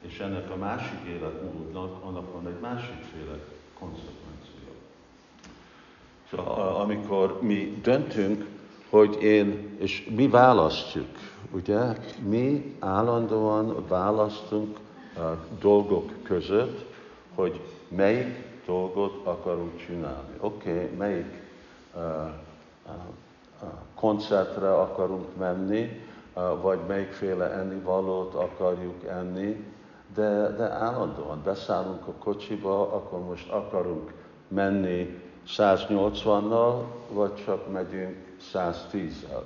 És ennek a másik életmódnak, annak van egy másikféle konsekvencia. Szóval amikor mi döntünk, hogy én, és mi választjuk, ugye, mi állandóan választunk a dolgok között, hogy melyik dolgot akarunk csinálni. Oké, okay, melyik uh, uh, uh, koncertre akarunk menni, vagy melyikféle ennivalót akarjuk enni, de, de állandóan beszállunk a kocsiba, akkor most akarunk menni 180-nal, vagy csak megyünk 110-el.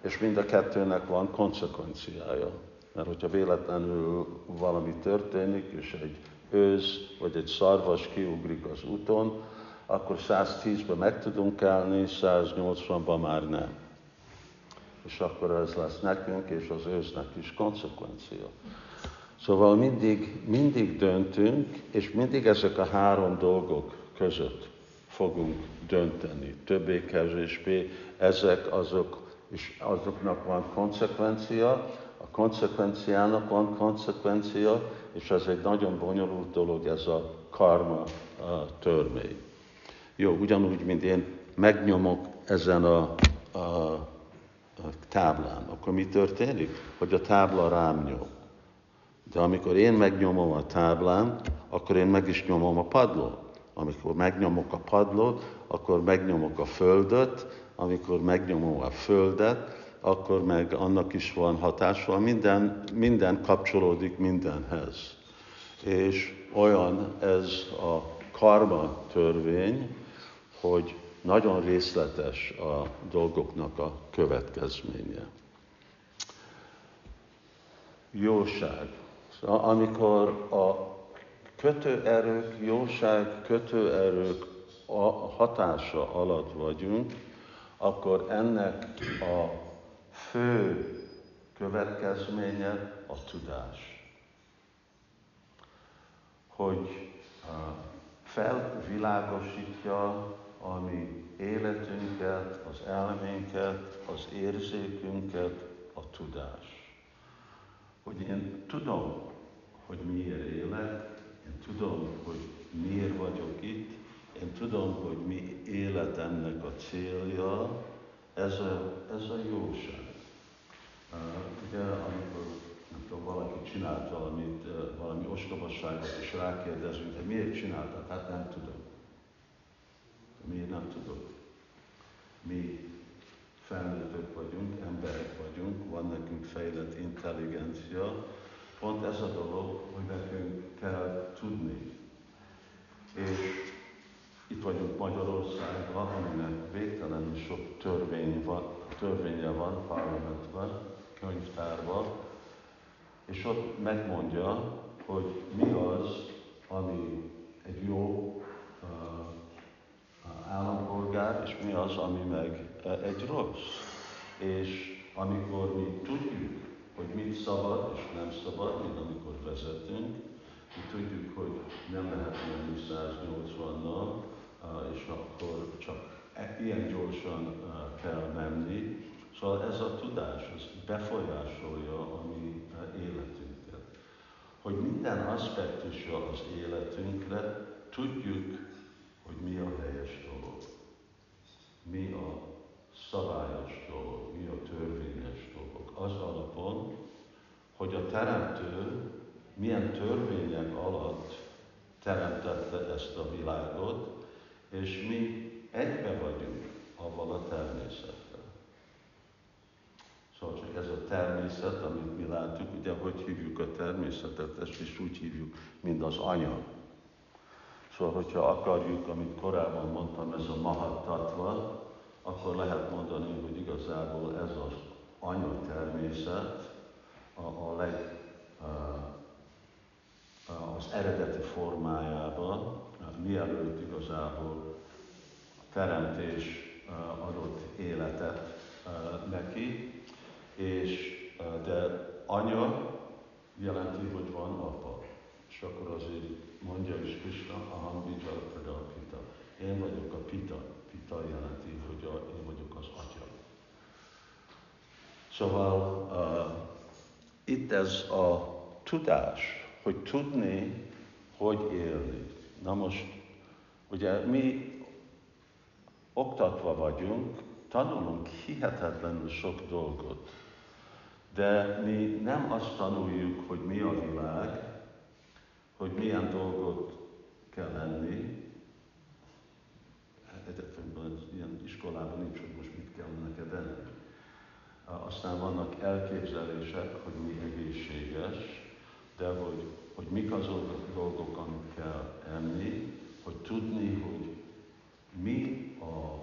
És mind a kettőnek van konsekvenciája. Mert hogyha véletlenül valami történik, és egy őz vagy egy szarvas kiugrik az úton, akkor 110-ben meg tudunk állni, 180-ban már nem. És akkor ez lesz nekünk és az őznek is konsekvencia. Szóval mindig, mindig döntünk, és mindig ezek a három dolgok között fogunk dönteni. Többé-kevésbé ezek azok, és azoknak van konsekvencia, a konsekvenciának van konsekvencia, és ez egy nagyon bonyolult dolog, ez a karma törvény. Jó, ugyanúgy, mint én megnyomok ezen a, a, a táblán, akkor mi történik? Hogy a tábla rám nyom. De amikor én megnyomom a táblán, akkor én meg is nyomom a padlót. Amikor megnyomok a padlót, akkor megnyomok a földöt, amikor megnyomom a földet, akkor meg annak is van hatása, minden, minden kapcsolódik mindenhez. És olyan ez a karma törvény, hogy nagyon részletes a dolgoknak a következménye. jóság. Amikor a kötőerők, jóság, kötőerők a hatása alatt vagyunk, akkor ennek a fő következménye a tudás. Hogy felvilágosítja a mi életünket, az elménket, az érzékünket, a tudás. Hogy én tudom, hogy miért élek, én tudom, hogy miért vagyok itt, én tudom, hogy mi életemnek a célja, ez a, ez a jóság. Uh, ugye, amikor nem tudom, valaki csinált valamit, valami ostobaságot, és rákérdezünk, hogy miért csináltad? Hát nem tudom. Miért nem tudod? Mi felnőttök vagyunk, emberek vagyunk, van nekünk fejlett intelligencia, pont ez a dolog, hogy nekünk kell tudni. És itt vagyunk Magyarországban, aminek végtelenül sok törvény van, törvénye van parlamentben, könyvtárban, és ott megmondja, hogy mi az, ami egy jó állampolgár, és mi az, ami meg egy rossz. És amikor mi tudjuk, hogy mit szabad és nem szabad, mint amikor vezetünk, mi tudjuk, hogy nem lehet menni 180-nal, és akkor csak e, ilyen gyorsan kell menni. Szóval ez a tudás, ez befolyásolja a mi életünket. Hogy minden aspektusa az életünkre tudjuk, hogy mi a helyes mi a szabályos dolog, mi a törvényes dolog. Az alapon, hogy a Teremtő milyen törvények alatt teremtette ezt a világot, és mi egybe vagyunk avval a természettel. Szóval csak ez a természet, amit mi látjuk, ugye hogy hívjuk a természetet, ezt is úgy hívjuk, mint az anyag. Szóval, hogyha akarjuk, amit korábban mondtam, ez a mahattatva, akkor lehet mondani, hogy igazából ez az anya természet a, a leg, a, az eredeti formájában, mielőtt igazából a teremtés adott életet neki, és de anya jelenti, hogy van apa. És akkor azért mondja is Krishna, aham vidya pita. Én vagyok a pita. Pita jelenti, hogy a, én vagyok az atya. Szóval uh, itt ez a tudás, hogy tudni, hogy élni. Na most, ugye mi oktatva vagyunk, tanulunk hihetetlenül sok dolgot, de mi nem azt tanuljuk, hogy mi a világ, hogy milyen dolgot kell lenni. Egyetemben, ilyen iskolában nincs, hogy most mit kell neked enni. Aztán vannak elképzelések, hogy mi egészséges, de hogy, hogy mik azok a dolgok, amit kell enni, hogy tudni, hogy mi a,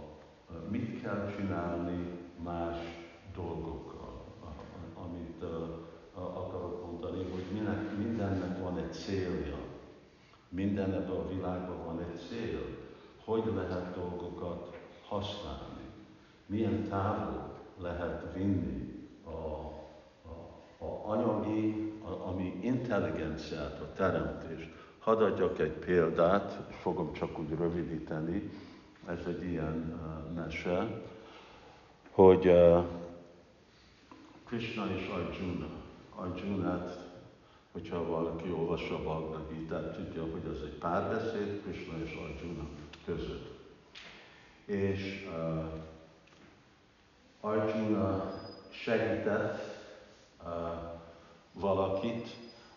mit kell csinálni más dolgokkal, amit akarok mondani, hogy minek, mindennek van egy célja. Minden ebben a világban van egy cél. Hogy lehet dolgokat használni? Milyen távol lehet vinni a, a, a anyagi, a, ami intelligenciát, a teremtést. Hadd adjak egy példát, fogom csak úgy rövidíteni ez egy ilyen uh, mese, hogy uh, Krishna és Arjuna. Arjunát, hogyha valaki olvassa a Bhagavad tudja, hogy ez egy párbeszéd Krishna és Arjuna között. És uh, Arjuna segített uh, valakit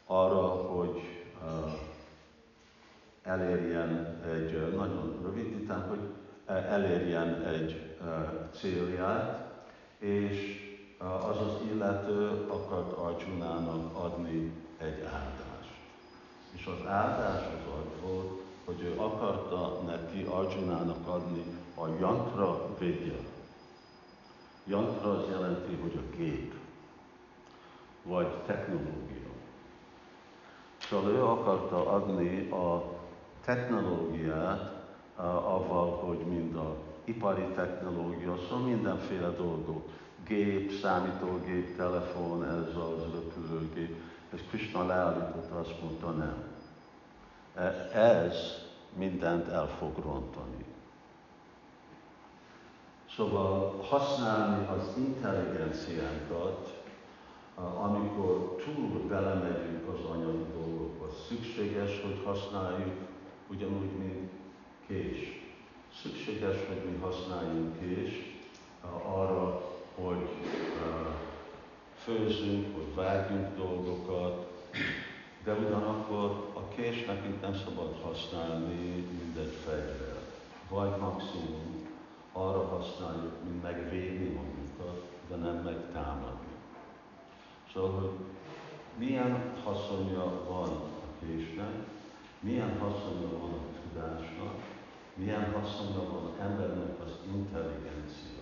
arra, hogy uh, elérjen egy, nagyon rövidítán, hogy elérjen egy célját, és az az illető akart Arjunának adni egy áldást. És az áldás az az volt, hogy ő akarta neki Arjunának adni a jantra vidya. Jantra az jelenti, hogy a gép. vagy technológia. Szóval ő akarta adni a technológiát avval, hogy mind a ipari technológia, szóval mindenféle dolgok, gép, számítógép, telefon, ez az röpülőgép, és Krishna leállította, azt mondta, nem. E, ez mindent el fog rontani. Szóval használni az intelligenciánkat, amikor túl belemegyünk az anyagi dolgokba, szükséges, hogy használjuk ugyanúgy, mint kés. Szükséges, hogy mi használjunk kés arra, hogy főzünk, hogy vágjunk dolgokat, de ugyanakkor a kés nekünk nem szabad használni mindegy fegyver. Vagy maximum arra használjuk, mint megvédni magunkat, de nem megtámadni. Szóval, hogy milyen haszonja van a késnek, milyen haszonja van a tudásnak, milyen haszonja van az embernek az intelligencia.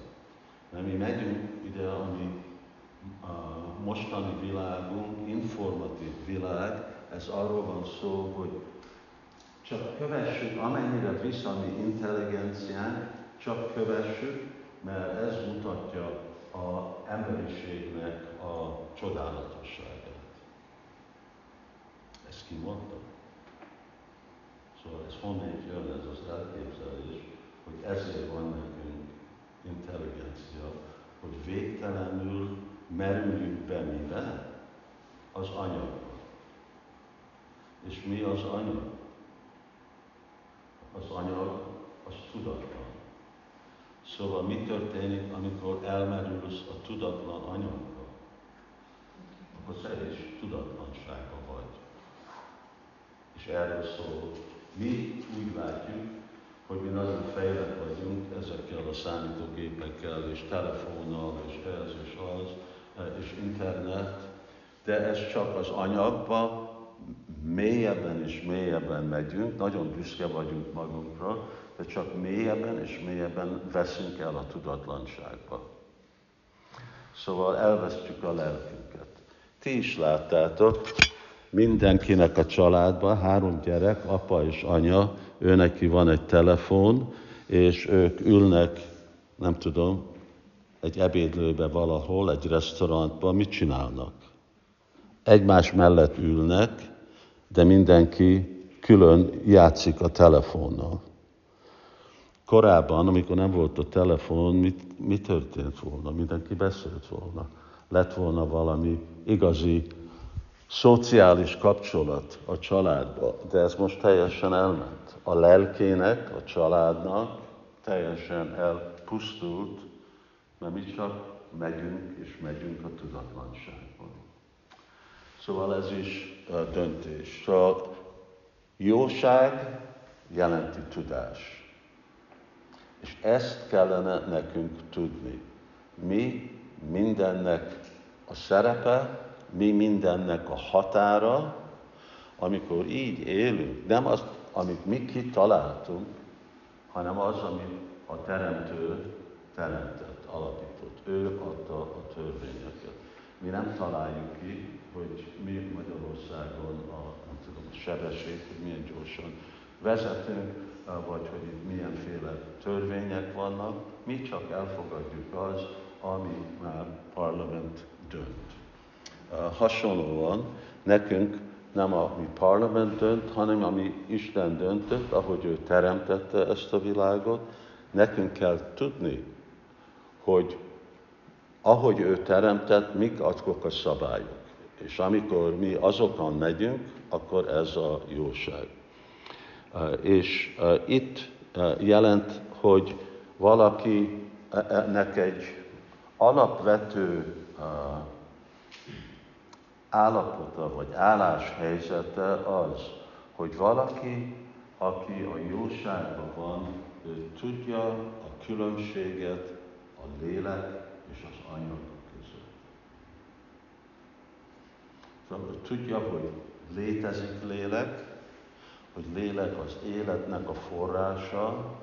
Mert mi megyünk ide, ami a mostani világunk, informatív világ, ez arról van szó, hogy csak kövessük, amennyire visz a mi intelligenciánk, csak kövessük, mert ez mutatja a emberiségnek a csodálatosságát. Ezt ki mondta? Szóval ez honnét jön ez az elképzelés, hogy ezért van intelligencia, hogy végtelenül merüljünk be mibe? Az anyagba. És mi az anyag? Az anyag az tudatlan. Szóval mi történik, amikor elmerülsz a tudatlan anyagba? Akkor te is tudatlanságban vagy. És erről szól. Mi úgy látjuk, hogy mi nagyon fejlett vagyunk ezekkel a számítógépekkel, és telefonnal, és ez, és az, és internet, de ez csak az anyagba, mélyebben és mélyebben megyünk, nagyon büszke vagyunk magunkra, de csak mélyebben és mélyebben veszünk el a tudatlanságba. Szóval elvesztjük a lelkünket. Ti is láttátok, mindenkinek a családban három gyerek, apa és anya, ő neki van egy telefon, és ők ülnek, nem tudom, egy ebédlőbe valahol, egy restaurantban, mit csinálnak? Egymás mellett ülnek, de mindenki külön játszik a telefonnal. Korábban, amikor nem volt a telefon, mit, mi történt volna? Mindenki beszélt volna. Lett volna valami igazi szociális kapcsolat a családba, de ez most teljesen elment. A lelkének, a családnak teljesen elpusztult, mert mi csak megyünk és megyünk a tudatlanságban. Szóval ez is döntés. Szóval jóság jelenti tudás. És ezt kellene nekünk tudni. Mi mindennek a szerepe, mi mindennek a határa, amikor így élünk, nem az, amit mi kitaláltunk, hanem az, amit a Teremtő teremtett, alapított. Ő adta a törvényeket. Mi nem találjuk ki, hogy mi Magyarországon a, nem tudom, a sebesség, hogy milyen gyorsan vezetünk, vagy hogy itt milyenféle törvények vannak, mi csak elfogadjuk az, ami már parlament dönt. Hasonlóan nekünk nem a mi parlament dönt, hanem ami Isten döntött, ahogy ő teremtette ezt a világot, nekünk kell tudni, hogy ahogy ő teremtett, mik azok a szabályok. És amikor mi azokon megyünk, akkor ez a jóság. És itt jelent, hogy valakinek egy alapvető állapota vagy álláshelyzete az, hogy valaki, aki a jóságban van, ő tudja a különbséget a lélek és az anyag között. Szóval tudja, hogy létezik lélek, hogy lélek az életnek a forrása,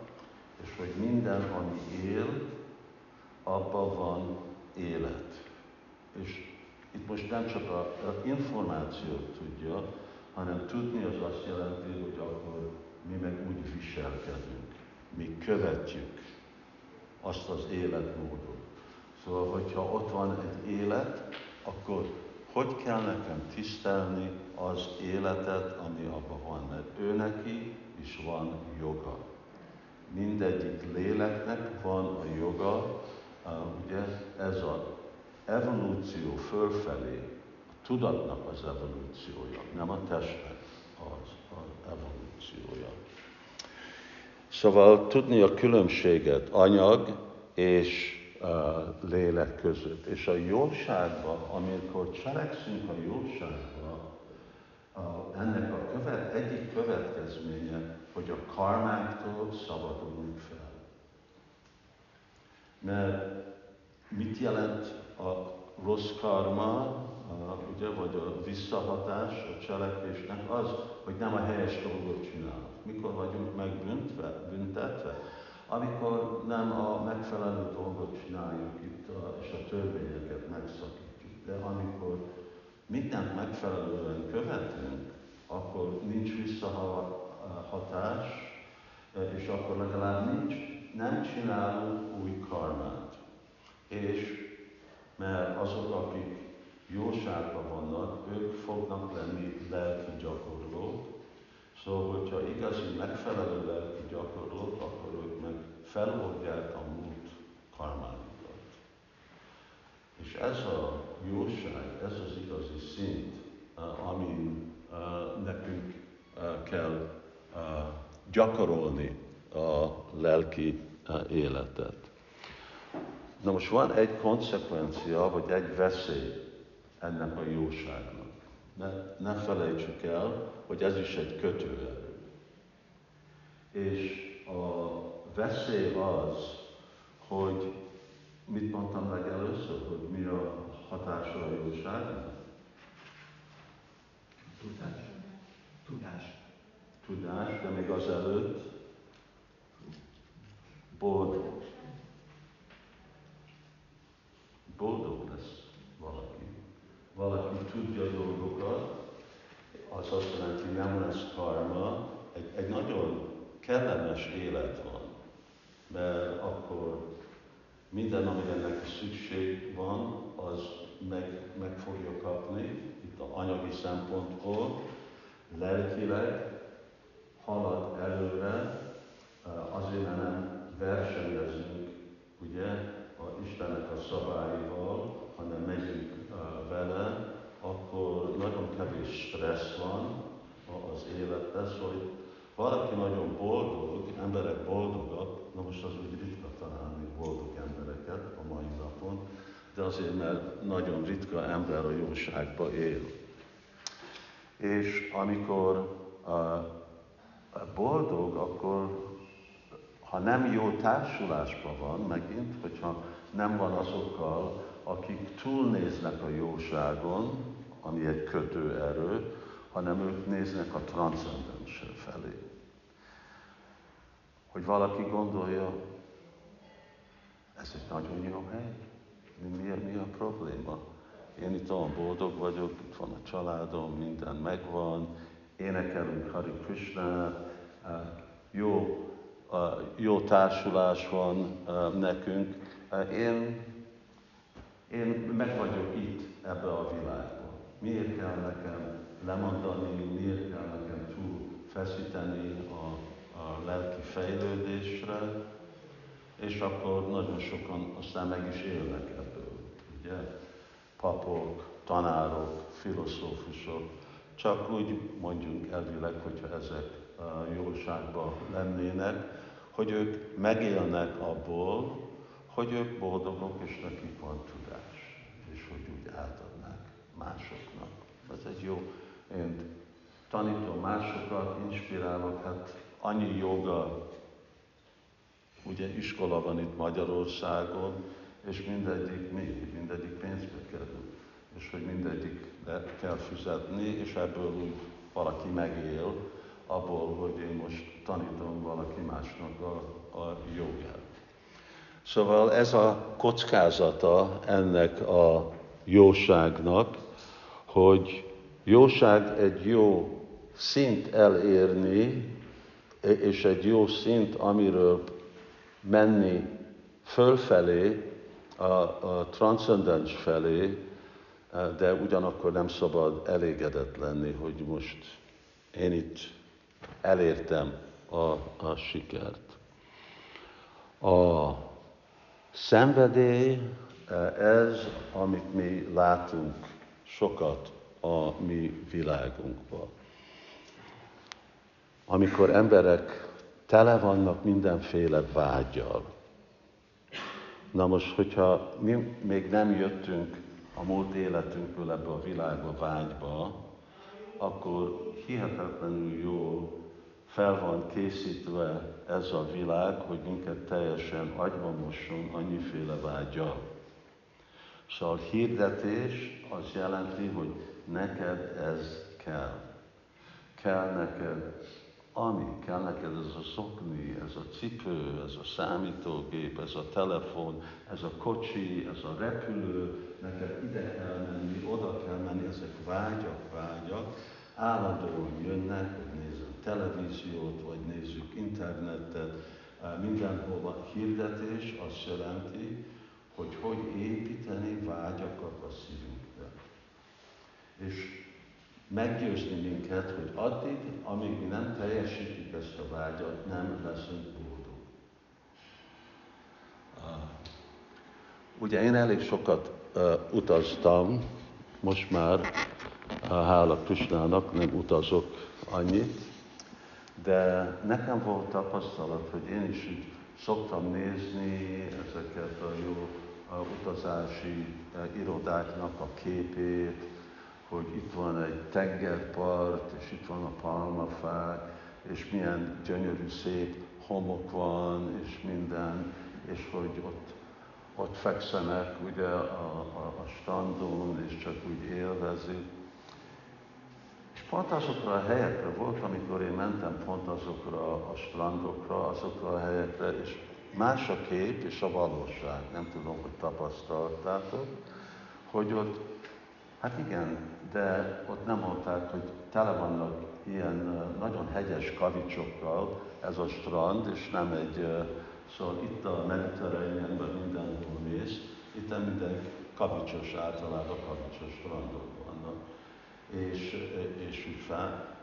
és hogy minden, ami él, abban van élet. És itt most nem csak a, a információt tudja, hanem tudni az azt jelenti, hogy akkor mi meg úgy viselkedünk, mi követjük azt az életmódot. Szóval, hogyha ott van egy élet, akkor hogy kell nekem tisztelni az életet, ami abban van, mert ő neki is van joga. Mindegyik léleknek van a joga, ugye ez a evolúció fölfelé, a tudatnak az evolúciója, nem a testnek az, az evolúciója. Szóval tudni a különbséget anyag és uh, lélek között. És a jóságban, amikor cselekszünk a jóságban, ennek a követ, egyik következménye, hogy a karmánktól szabadulunk fel. Mert mit jelent a rossz karma, ugye, vagy a visszahatás a cselekvésnek az, hogy nem a helyes dolgot csinálunk. Mikor vagyunk megbüntetve? büntetve? Amikor nem a megfelelő dolgot csináljuk itt, a, és a törvényeket megszakítjuk. De amikor mindent megfelelően követünk, akkor nincs visszahatás, és akkor legalább nincs, nem csinálunk új karmát. És mert azok, akik jóságban vannak, ők fognak lenni lelki gyakorlók. Szóval, hogyha igazi megfelelő lelki gyakorlók, akkor ők meg feloldják a múlt karmájukat. És ez a jóság, ez az igazi szint, amin nekünk kell gyakorolni a lelki életet. Na most van egy konsekvencia, vagy egy veszély ennek a jóságnak. Ne, ne felejtsük el, hogy ez is egy kötőerő. És a veszély az, hogy mit mondtam meg először, hogy mi a hatása a jóságnak? Tudás. Tudás. Tudás, de még az előtt boldog. Boldog lesz valaki. Valaki tudja dolgokat, az azt jelenti, nem lesz karma, egy, egy nagyon kellemes élet van, mert akkor minden, amire neki szükség van, az meg, meg fogja kapni, itt a anyagi szempontból, lelkileg halad előre, azért, mert nem versenyezünk, ugye, Istennek a szabályaival, hanem megyünk vele, akkor nagyon kevés stressz van az életben, szóval hogy valaki nagyon boldog, emberek boldogak, na most az úgy ritka találni boldog embereket a mai napon, de azért, mert nagyon ritka ember a jóságba él. És amikor boldog, akkor ha nem jó társulásban van, megint, hogyha nem van azokkal, akik túlnéznek a jóságon, ami egy kötőerő, hanem ők néznek a transzcendens felé. Hogy valaki gondolja, ez egy nagyon jó hely, mi, mi, mi a probléma? Én itt olyan boldog vagyok, itt van a családom, minden megvan, énekelünk Hari Krishna, eh, jó, eh, jó társulás van eh, nekünk, én, én meg vagyok itt ebbe a világban. Miért kell nekem lemondani, miért kell nekem túl feszíteni a, a lelki fejlődésre, és akkor nagyon sokan aztán meg is élnek ebből. Ugye? Papok, tanárok, filozófusok, csak úgy mondjunk elvileg, hogyha ezek jóságban lennének, hogy ők megélnek abból, hogy ők boldogok, és nekik van tudás, és hogy úgy átadnák másoknak. Ez egy jó, én tanítom másokat, inspirálok, hát annyi joga, ugye iskola van itt Magyarországon, és mindegyik mi, mindegyik pénzbe kerül, és hogy mindegyik kell fizetni, és ebből úgy valaki megél, abból, hogy én most tanítom valaki másnak a, a jogát. Szóval ez a kockázata ennek a jóságnak, hogy jóság egy jó szint elérni, és egy jó szint, amiről menni fölfelé, a, a transzcendens felé, de ugyanakkor nem szabad elégedett lenni, hogy most én itt elértem a, a sikert. A szenvedély, ez, amit mi látunk sokat a mi világunkban. Amikor emberek tele vannak mindenféle vágyal. Na most, hogyha mi még nem jöttünk a múlt életünkből ebbe a világba, vágyba, akkor hihetetlenül jó fel van készítve ez a világ, hogy minket teljesen agyba mosson annyiféle vágya. Szóval hirdetés az jelenti, hogy neked ez kell. Kell neked ami, kell neked ez a szokni, ez a cipő, ez a számítógép, ez a telefon, ez a kocsi, ez a repülő, neked ide kell menni, oda kell menni, ezek vágyak, vágyak, állandóan jönnek, hogy nézzük televíziót, vagy nézzük internetet, mindenhova hirdetés azt jelenti, hogy hogy építeni vágyakat a szívünkbe. És meggyőzni minket, hogy addig, amíg mi nem teljesítjük ezt a vágyat, nem leszünk boldog. Ugye én elég sokat uh, utaztam, most már, uh, hála Krisnának, nem utazok annyit, de nekem volt tapasztalat, hogy én is így szoktam nézni ezeket a jó a utazási uh, irodáknak a képét, hogy itt van egy tengerpart, és itt van a palmafák, és milyen gyönyörű, szép homok van, és minden, és hogy ott, ott fekszenek ugye a, a, a strandon, és csak úgy élvezik. Pont azokra a helyekre volt, amikor én mentem pont azokra a strandokra, azokra a helyekre, és más a kép és a valóság. Nem tudom, hogy tapasztaltátok, hogy ott, hát igen, de ott nem mondták, hogy tele vannak ilyen nagyon hegyes kavicsokkal ez a strand, és nem egy, szóval itt a mediterrányenben mindenhol mész, itt minden kavicsos, általában kavicsos strandok. És, és úgy fel,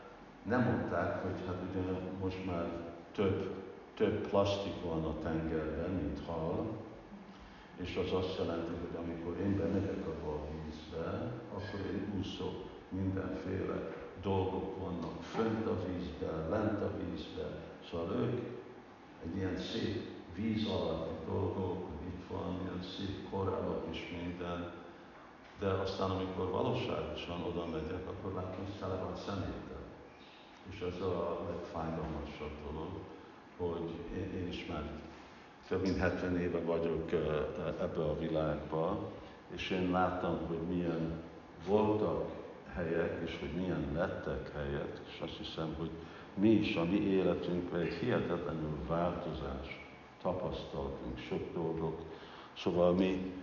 nem mondták, hogy hát ugye most már több, több plastik van a tengerben, mint hal, és az azt jelenti, hogy amikor én bemegyek a vízbe, akkor én úszok, mindenféle dolgok vannak fönt a vízben, lent a vízben, szóval ők egy ilyen szép víz alatti dolgok, itt van, ilyen szép korallok és minden, de aztán amikor valóságosan oda megyek, akkor látom, hogy tele van szeméttel. És ez a legfájdalmasabb dolog, hogy én, én is már több mint 70 éve vagyok ebbe a világba, és én láttam, hogy milyen voltak helyek, és hogy milyen lettek helyek, és azt hiszem, hogy mi is a mi életünkben egy hihetetlenül változás tapasztaltunk, sok dolgok. Szóval mi,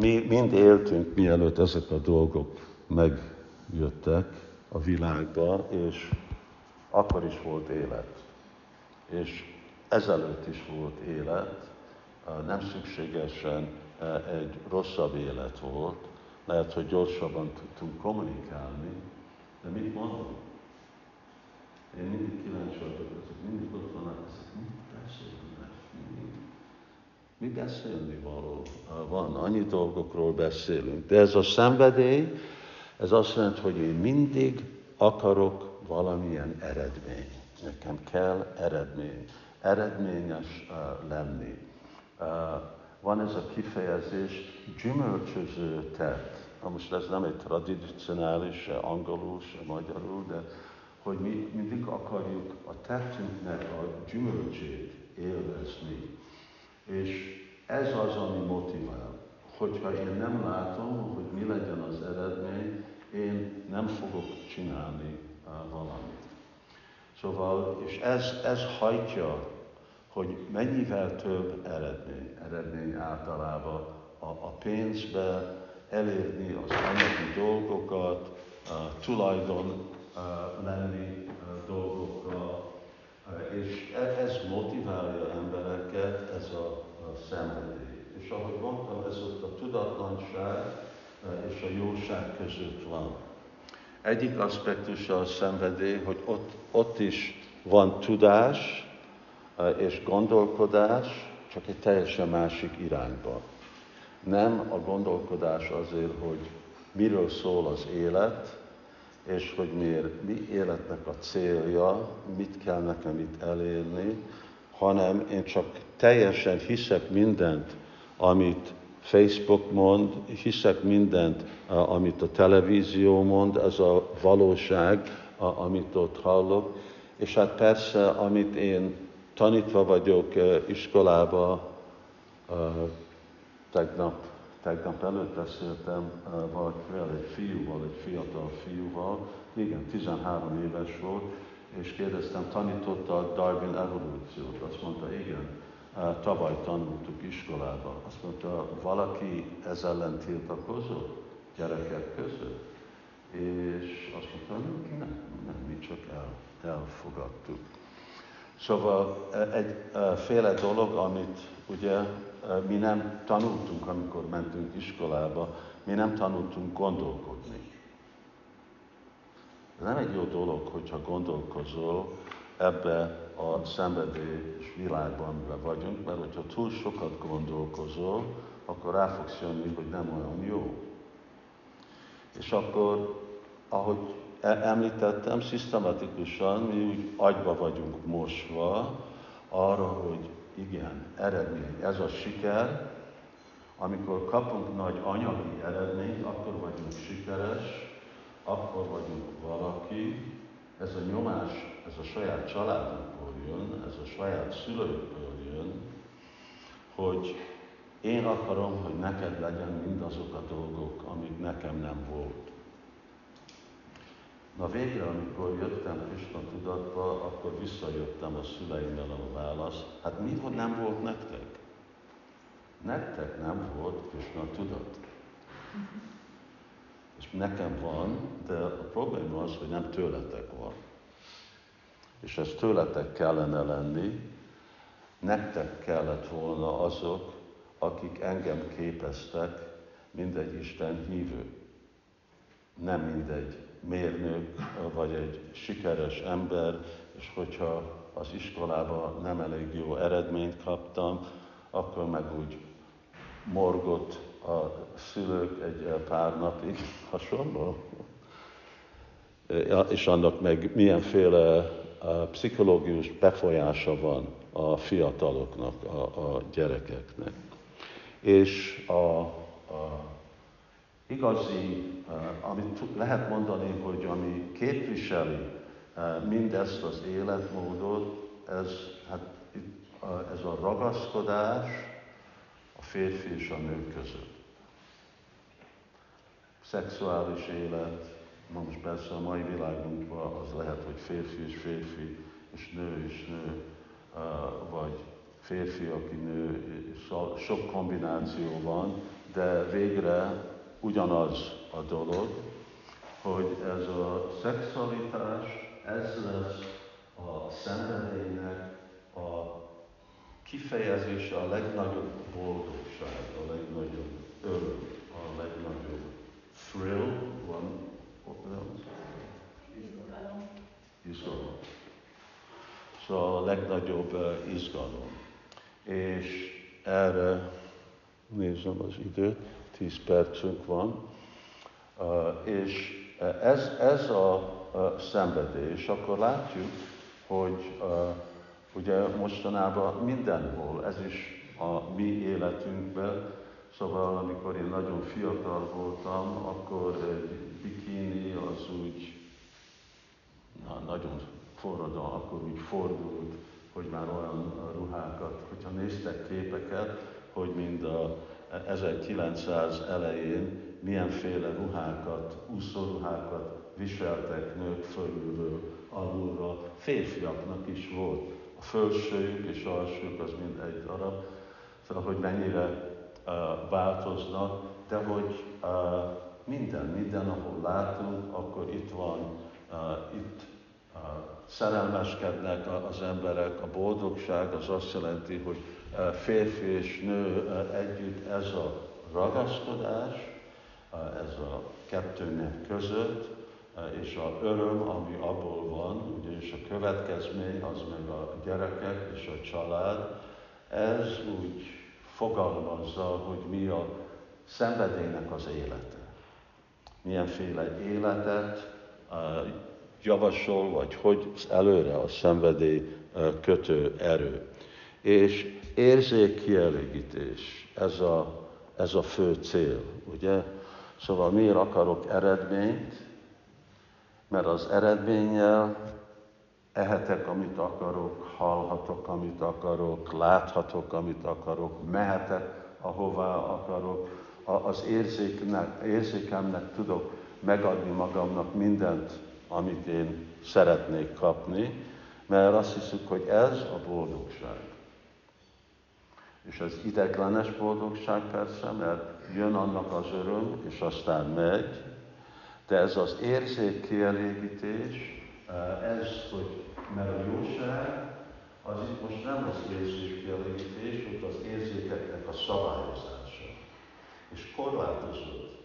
mi mind éltünk, mielőtt ezek a dolgok megjöttek a világba, és akkor is volt élet. És ezelőtt is volt élet, nem szükségesen egy rosszabb élet volt, lehet, hogy gyorsabban tudtunk kommunikálni, de mit mondom? Én mindig kíváncsi vagyok, ezek mindig ott vannak, ezek mit? Mi beszélni való van, annyi dolgokról beszélünk. De ez a szenvedély, ez azt jelenti, hogy én mindig akarok valamilyen eredmény. Nekem kell eredmény. Eredményes uh, lenni. Uh, van ez a kifejezés gyümölcsöző tett. Na most ez nem egy tradicionális, se angolul, se magyarul, de hogy mi mindig akarjuk a tettünknek a gyümölcsét élvezni. És ez az, ami motivál. Hogyha én nem látom, hogy mi legyen az eredmény, én nem fogok csinálni valamit. Szóval, és ez, ez hajtja hogy mennyivel több eredmény. Eredmény általában a, a pénzbe, elérni az anyagi dolgokat, tulajdon lenni dolgokkal, és e, ez motiválja embereket, ez a, a szenvedély. És ahogy mondtam, ez ott a tudatlanság és a jóság között van. Egyik aspektusa a szenvedély, hogy ott, ott is van tudás és gondolkodás, csak egy teljesen másik irányba. Nem a gondolkodás azért, hogy miről szól az élet, és hogy miért, mi életnek a célja, mit kell nekem itt elérni, hanem én csak teljesen hiszek mindent, amit Facebook mond, hiszek mindent, amit a televízió mond, ez a valóság, amit ott hallok. És hát persze, amit én tanítva vagyok iskolába, tegnap, tegnap előtt beszéltem valakivel, egy fiúval, egy fiatal fiúval, igen, 13 éves volt, és kérdeztem, tanította a Darwin evolúciót? Azt mondta, igen, tavaly tanultuk iskolában. Azt mondta, valaki ez ellen tiltakozott gyerekek között? És azt mondta, nem, nem, mi csak el, elfogadtuk. Szóval egy féle dolog, amit ugye mi nem tanultunk, amikor mentünk iskolába, mi nem tanultunk gondolkodni. Nem egy jó dolog, hogyha gondolkozol ebbe a szenvedés világban, vagyunk, mert hogyha túl sokat gondolkozol, akkor rá fogsz jönni, hogy nem olyan jó. És akkor, ahogy e- említettem, szisztematikusan mi úgy agyba vagyunk mosva arra, hogy igen, eredmény, ez a siker, amikor kapunk nagy anyagi eredményt, akkor vagyunk sikeres, akkor vagyunk valaki, ez a nyomás, ez a saját családunkból jön, ez a saját szülőkből jön, hogy én akarom, hogy neked legyen mindazok a dolgok, amik nekem nem volt. Na végre, amikor jöttem Krishna tudatba, akkor visszajöttem a szüleimmel a választ. Hát mi nem volt nektek? Nektek nem volt Krishna tudat. Nekem van, de a probléma az, hogy nem tőletek van. És ez tőletek kellene lenni, nektek kellett volna azok, akik engem képeztek, mindegy Isten hívő. Nem mindegy mérnök, vagy egy sikeres ember, és hogyha az iskolában nem elég jó eredményt kaptam, akkor meg úgy morgott a szülők egy pár napig hasonló. És annak meg milyenféle pszichológius befolyása van a fiataloknak, a, a gyerekeknek. És a, a igazi, amit lehet mondani, hogy ami képviseli mindezt az életmódot, ez, hát, ez a ragaszkodás a férfi és a nő között. Szexuális élet, most persze a mai világunkban az lehet, hogy férfi és férfi, és nő és nő, vagy férfi, aki nő, sok kombináció van, de végre ugyanaz a dolog, hogy ez a szexualitás, ez lesz a szenvedélynek a kifejezése a legnagyobb boldogság, a legnagyobb öröm, a legnagyobb thrill, van, Izgalom. Izgalom. Szóval a legnagyobb uh, izgalom. És erre nézem az időt. 10 percünk van, és ez, ez a szenvedés, akkor látjuk, hogy ugye mostanában mindenhol, ez is a mi életünkben, szóval amikor én nagyon fiatal voltam, akkor egy bikini az úgy na, nagyon forradal, akkor úgy fordult, hogy már olyan ruhákat, hogyha néztek képeket, hogy mind a 1900 elején milyenféle ruhákat, úszóruhákat viseltek nők fölülről, alulra, férfiaknak is volt. A és alsójuk az mind egy darab. Szóval, hogy mennyire változnak, de hogy minden, minden, ahol látunk, akkor itt van, itt szerelmeskednek az emberek, a boldogság az azt jelenti, hogy férfi és nő együtt ez a ragaszkodás, ez a kettőnek között, és a öröm, ami abból van, ugye, és a következmény az meg a gyerekek és a család, ez úgy fogalmazza, hogy mi a szenvedélynek az élete. Milyenféle életet javasol, vagy hogy előre a szenvedély kötő erő. És érzékkielégítés, ez a, ez a fő cél, ugye? Szóval miért akarok eredményt? Mert az eredménnyel ehetek, amit akarok, hallhatok, amit akarok, láthatok, amit akarok, mehetek, ahová akarok, az érzéknek, érzékemnek tudok megadni magamnak mindent, amit én szeretnék kapni, mert azt hiszük, hogy ez a boldogság. És az ideglenes boldogság persze, mert jön annak az öröm, és aztán megy, de ez az érzék kielégítés, ez, hogy mert a jóság, az itt most nem az érzék kielégítés, hogy az érzékeknek a szabályozása. És korlátozott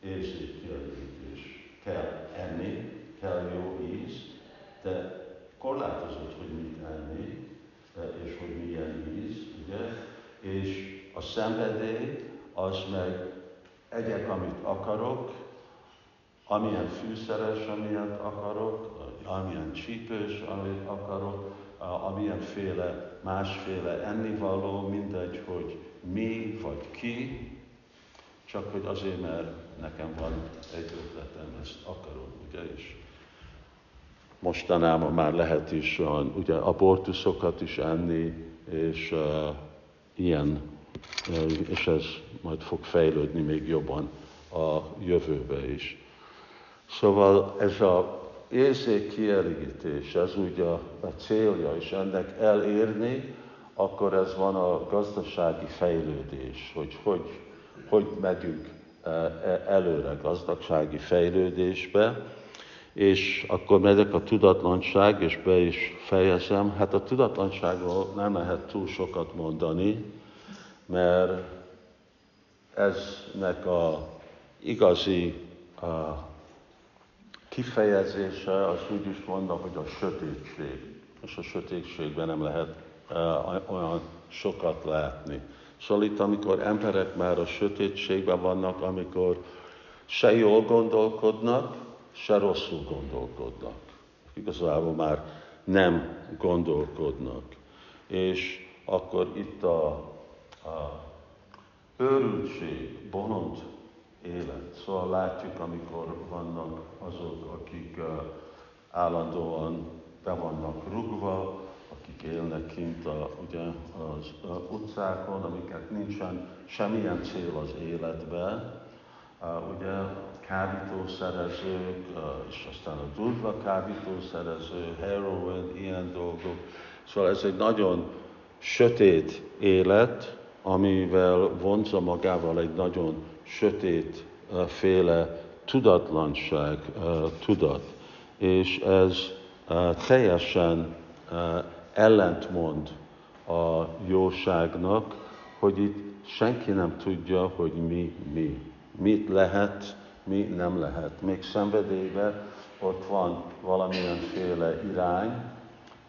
érzék kielégítés. Kell enni, kell jó íz, de korlátozott, hogy mit enni, és hogy milyen íz, ugye? És a szenvedély az meg egyek, amit akarok, amilyen fűszeres, amilyet akarok, amilyen csípős, amit akarok, amilyenféle, másféle ennivaló, mindegy, hogy mi vagy ki, csak hogy azért, mert nekem van egy ötletem, ezt akarom, ugye, és mostanában már lehet is olyan, ugye abortuszokat is enni, és uh, ilyen, és ez majd fog fejlődni még jobban a jövőbe is. Szóval ez a érzék kielégítés, ez ugye a, célja, és ennek elérni, akkor ez van a gazdasági fejlődés, hogy hogy, hogy megyünk e, e, előre gazdagsági fejlődésbe, és akkor megyek a tudatlanság, és be is fejezem. Hát a tudatlanságról nem lehet túl sokat mondani, mert eznek a igazi a kifejezése, az úgy is mondom, hogy a sötétség. És a sötétségben nem lehet olyan sokat látni. Szóval itt, amikor emberek már a sötétségben vannak, amikor se jól gondolkodnak, se rosszul gondolkodnak. Igazából már nem gondolkodnak. És akkor itt a, a őrültség, bolond élet. Szóval látjuk, amikor vannak azok, akik állandóan be vannak rugva, akik élnek kint a, ugye, az utcákon, amiket nincsen semmilyen cél az életben, ugye kábítószerezők, és aztán a durva kábítószerező, heroin, ilyen dolgok. Szóval ez egy nagyon sötét élet, amivel vonza magával egy nagyon sötét féle tudatlanság, tudat. És ez teljesen ellentmond a jóságnak, hogy itt senki nem tudja, hogy mi mi. Mit lehet, mi nem lehet. Még szenvedélyben ott van valamilyenféle irány,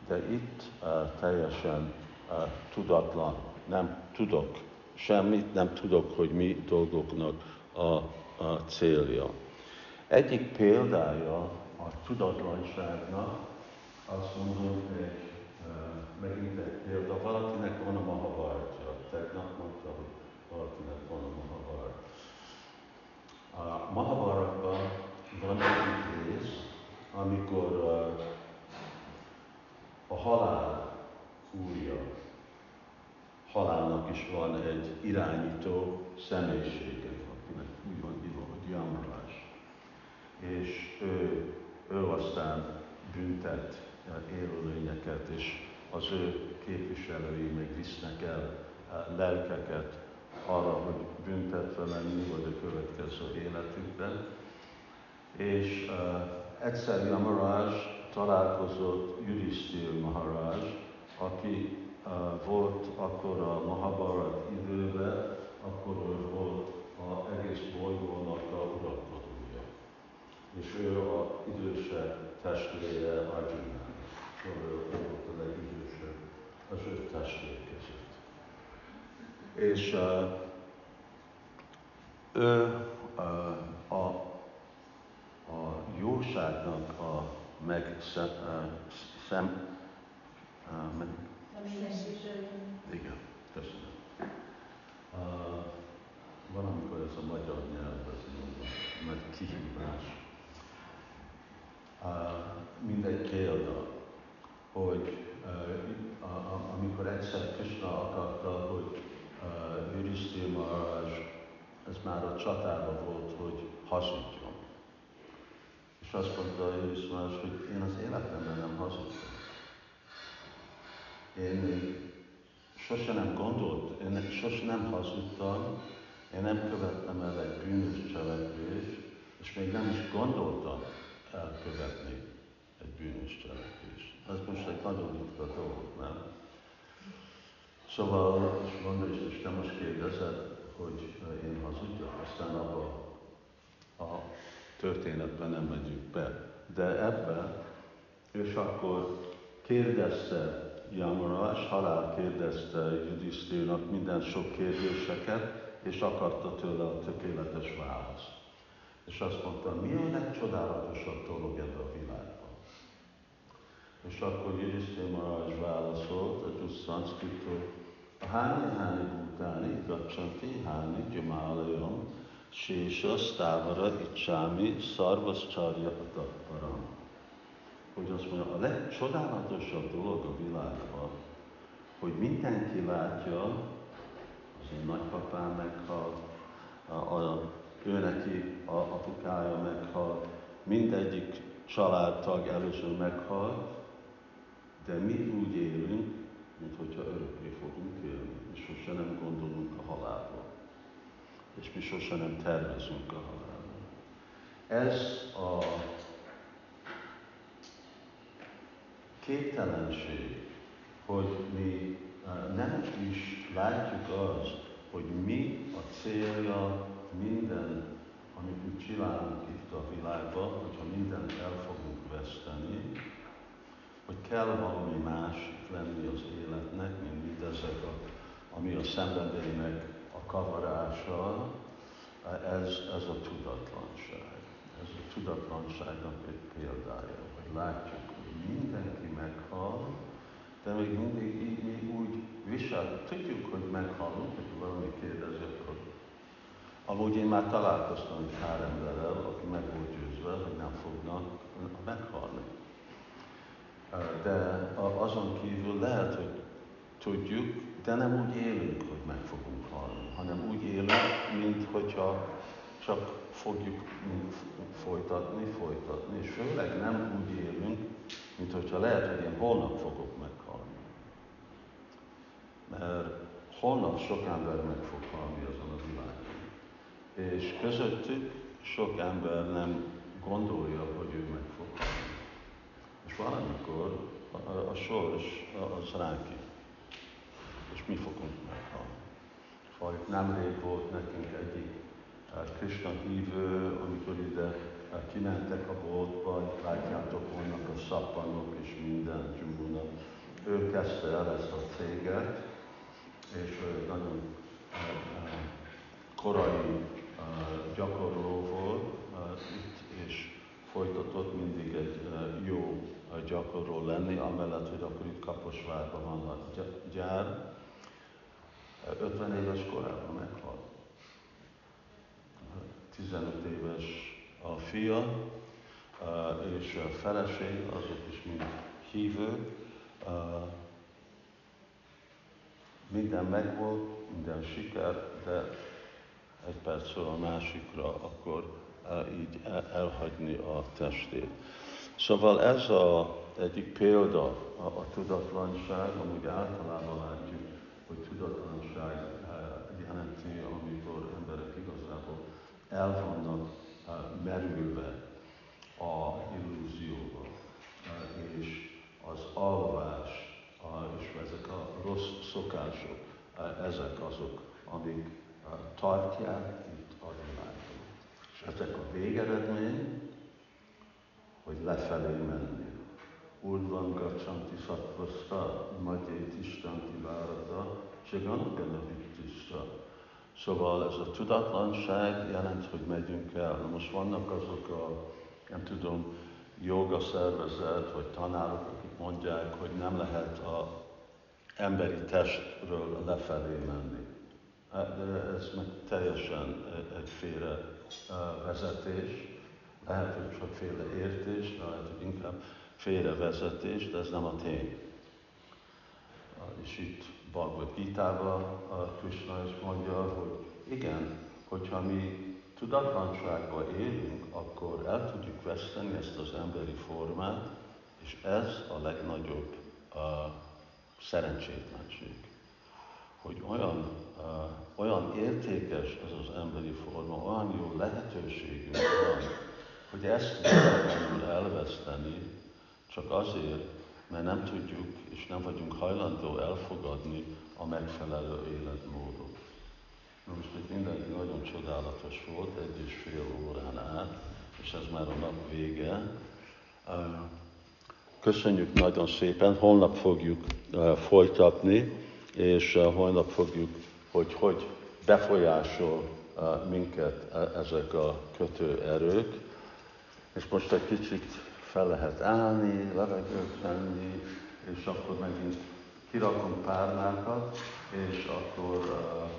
de itt uh, teljesen uh, tudatlan. Nem tudok semmit, nem tudok, hogy mi dolgoknak a, a célja. Egyik példája a tudatlanságnak, azt mondom, egy, megint egy példa, valakinek van a mahavartja. Tegnap mondta, hogy valakinek van a mahavart. A Mahabharatban van egy rész, amikor a halál úrja, halálnak is van egy irányító személyisége, akinek úgy van írva, hogy Jamrás. És ő, ő aztán büntet élőlényeket, és az ő képviselői még visznek el lelkeket arra, hogy büntetve lenni, vagy a következő életükben. És uh, egyszer Yamaraj találkozott Yudhiszthir Maharaj, aki volt akkor a Mahabharat időben, akkor ő volt az egész bolygónak a uralkodója. És ő a idősebb testvére Arjuna. Ő volt a legidősebb az öt testvér között. És uh, ő uh, a, a jóságnak a meg szem, uh, szem igen, köszönöm. Uh, valamikor ez a magyar nyelv, ez nagy kihívás. Uh, mindegy példa, hogy uh, amikor egyszer Krishna akarta, hogy uh, Maharaj, ez már a csatában volt, hogy hazudjon. És azt mondta Yudhiszthir Maharaj, hogy én az életemben nem hazudtam. Én sose nem gondolt, én sose nem hazudtam, én nem követtem el egy bűnös cselekvést, és még nem is gondoltam elkövetni egy bűnös cselekvést. Ez most egy nagyon ritka dolog, nem? Szóval, és mondja, és te most kérdezed, hogy én hazudjak, aztán abba a történetben nem megyünk be. De ebben, és akkor kérdezte Yamaraj, halál kérdezte Judisztírnak minden sok kérdéseket, és akarta tőle a tökéletes választ. És azt mondta, mi a legcsodálatosabb dolog ebben a világban? És akkor Judisztír Maraj válaszolt a Gyusszanszkitől, Háni háni bútáni, gacsanti háni gyamálajon, sésa sztávara icsámi, szarvaszcsárja param. Hogy azt mondja, a legcsodálatosabb dolog a világban, hogy mindenki látja, az én nagypapám meghalt, a, a, ő neki a apukája meghalt, mindegyik családtag először meghalt, de mi úgy élünk, mint hogyha örökké fogunk élni, és sose nem gondolunk a halálra. És mi sose nem tervezünk a halálra. Ez a képtelenség, hogy mi nem is látjuk azt, hogy mi a célja minden, amit mi csinálunk itt a világban, hogyha mindent el fogunk veszteni, hogy kell valami más lenni az életnek, mint mindezek, a, ami a szenvedélynek a kavarása, ez, ez a tudatlanság. Ez a tudatlanságnak egy példája, hogy látjuk, mindenki meghal, de még mindig így mi úgy visel, tudjuk, hogy meghalunk, hogy valami kérdezi, akkor Amúgy én már találkoztam egy pár emberrel, aki meg volt győzve, hogy nem fognak meghalni. De azon kívül lehet, hogy tudjuk, de nem úgy élünk, hogy meg fogunk halni, hanem úgy élünk, mint hogyha csak fogjuk folytatni, folytatni, és főleg nem úgy élünk, mint hogyha lehet, hogy én holnap fogok meghalni. Mert holnap sok ember meg fog halni azon a világon. És közöttük sok ember nem gondolja, hogy ő meg fog halni. És valamikor a, a, a sors az ránk és mi fogunk meghalni. Vagy nemrég volt nekünk egyik Krishna hívő, amikor ide kimentek a boltba, látjátok, vannak a szappanok és minden dzsumbuna. Ő kezdte el ezt a céget, és nagyon korai gyakorló volt itt, és folytatott mindig egy jó gyakorló lenni, amellett, hogy akkor itt Kaposvárban van a gyár. 50 éves korában meghalt. 15 éves a fia, és a feleség, azok is mind hívők. Minden megvolt, minden siker, de egy percről a másikra, akkor így elhagyni a testét. Szóval ez a egyik példa a, a tudatlanság, amúgy általában látjuk, hogy tudatlanság jelenti el vannak merülve a illúzióba, és az alvás, és ezek a rossz szokások, uh, ezek azok, amik uh, tartják itt a világon. És ezek a végeredmény, hogy lefelé menni. Urdvam gacsanti szattvaszta, magyét istanti várata, csigana vittista. Szóval ez a tudatlanság jelent, hogy megyünk el. Na most vannak azok a, nem tudom, joga szervezet, vagy tanárok, akik mondják, hogy nem lehet a emberi testről lefelé menni. Hát, de ez meg teljesen egy félre vezetés, lehet, hogy sokféle értés, lehet, hogy inkább félrevezetés, de ez nem a tény. És itt Bhagavad Gita-ban Krishna is mondja, hogy igen, hogyha mi tudatlanságban élünk, akkor el tudjuk veszteni ezt az emberi formát, és ez a legnagyobb uh, szerencsétlenség. Hogy olyan, uh, olyan értékes ez az emberi forma, olyan jó lehetőségünk van, hogy ezt lehetetlenül elveszteni, csak azért, mert nem tudjuk és nem vagyunk hajlandó elfogadni a megfelelő életmódot. Most itt mindenki nagyon csodálatos volt, egy és fél órán át, és ez már a nap vége. Köszönjük nagyon szépen, holnap fogjuk folytatni, és holnap fogjuk, hogy hogy befolyásol minket e, ezek a kötőerők. És most egy kicsit fel lehet állni, levegőt venni, és akkor megint kirakunk párnákat, és akkor uh,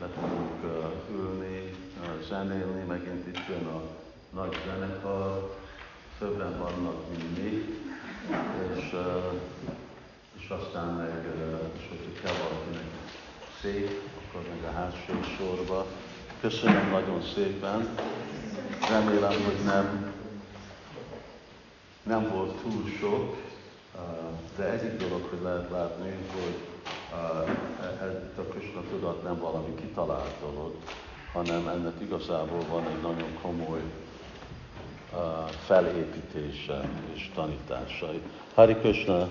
le tudunk ülni, zenélni, megint itt jön a nagy zenekar, többen vannak, mint mi, és, és aztán meg, és hogyha kell valakinek szép, akkor meg a hátsó sorba. Köszönöm nagyon szépen, remélem, hogy nem nem volt túl sok, de egyik dolog, hogy lehet látni, hogy ez a Krishna tudat nem valami kitalált dolog, hanem ennek igazából van egy nagyon komoly felépítése és tanításai. Hari Krishna!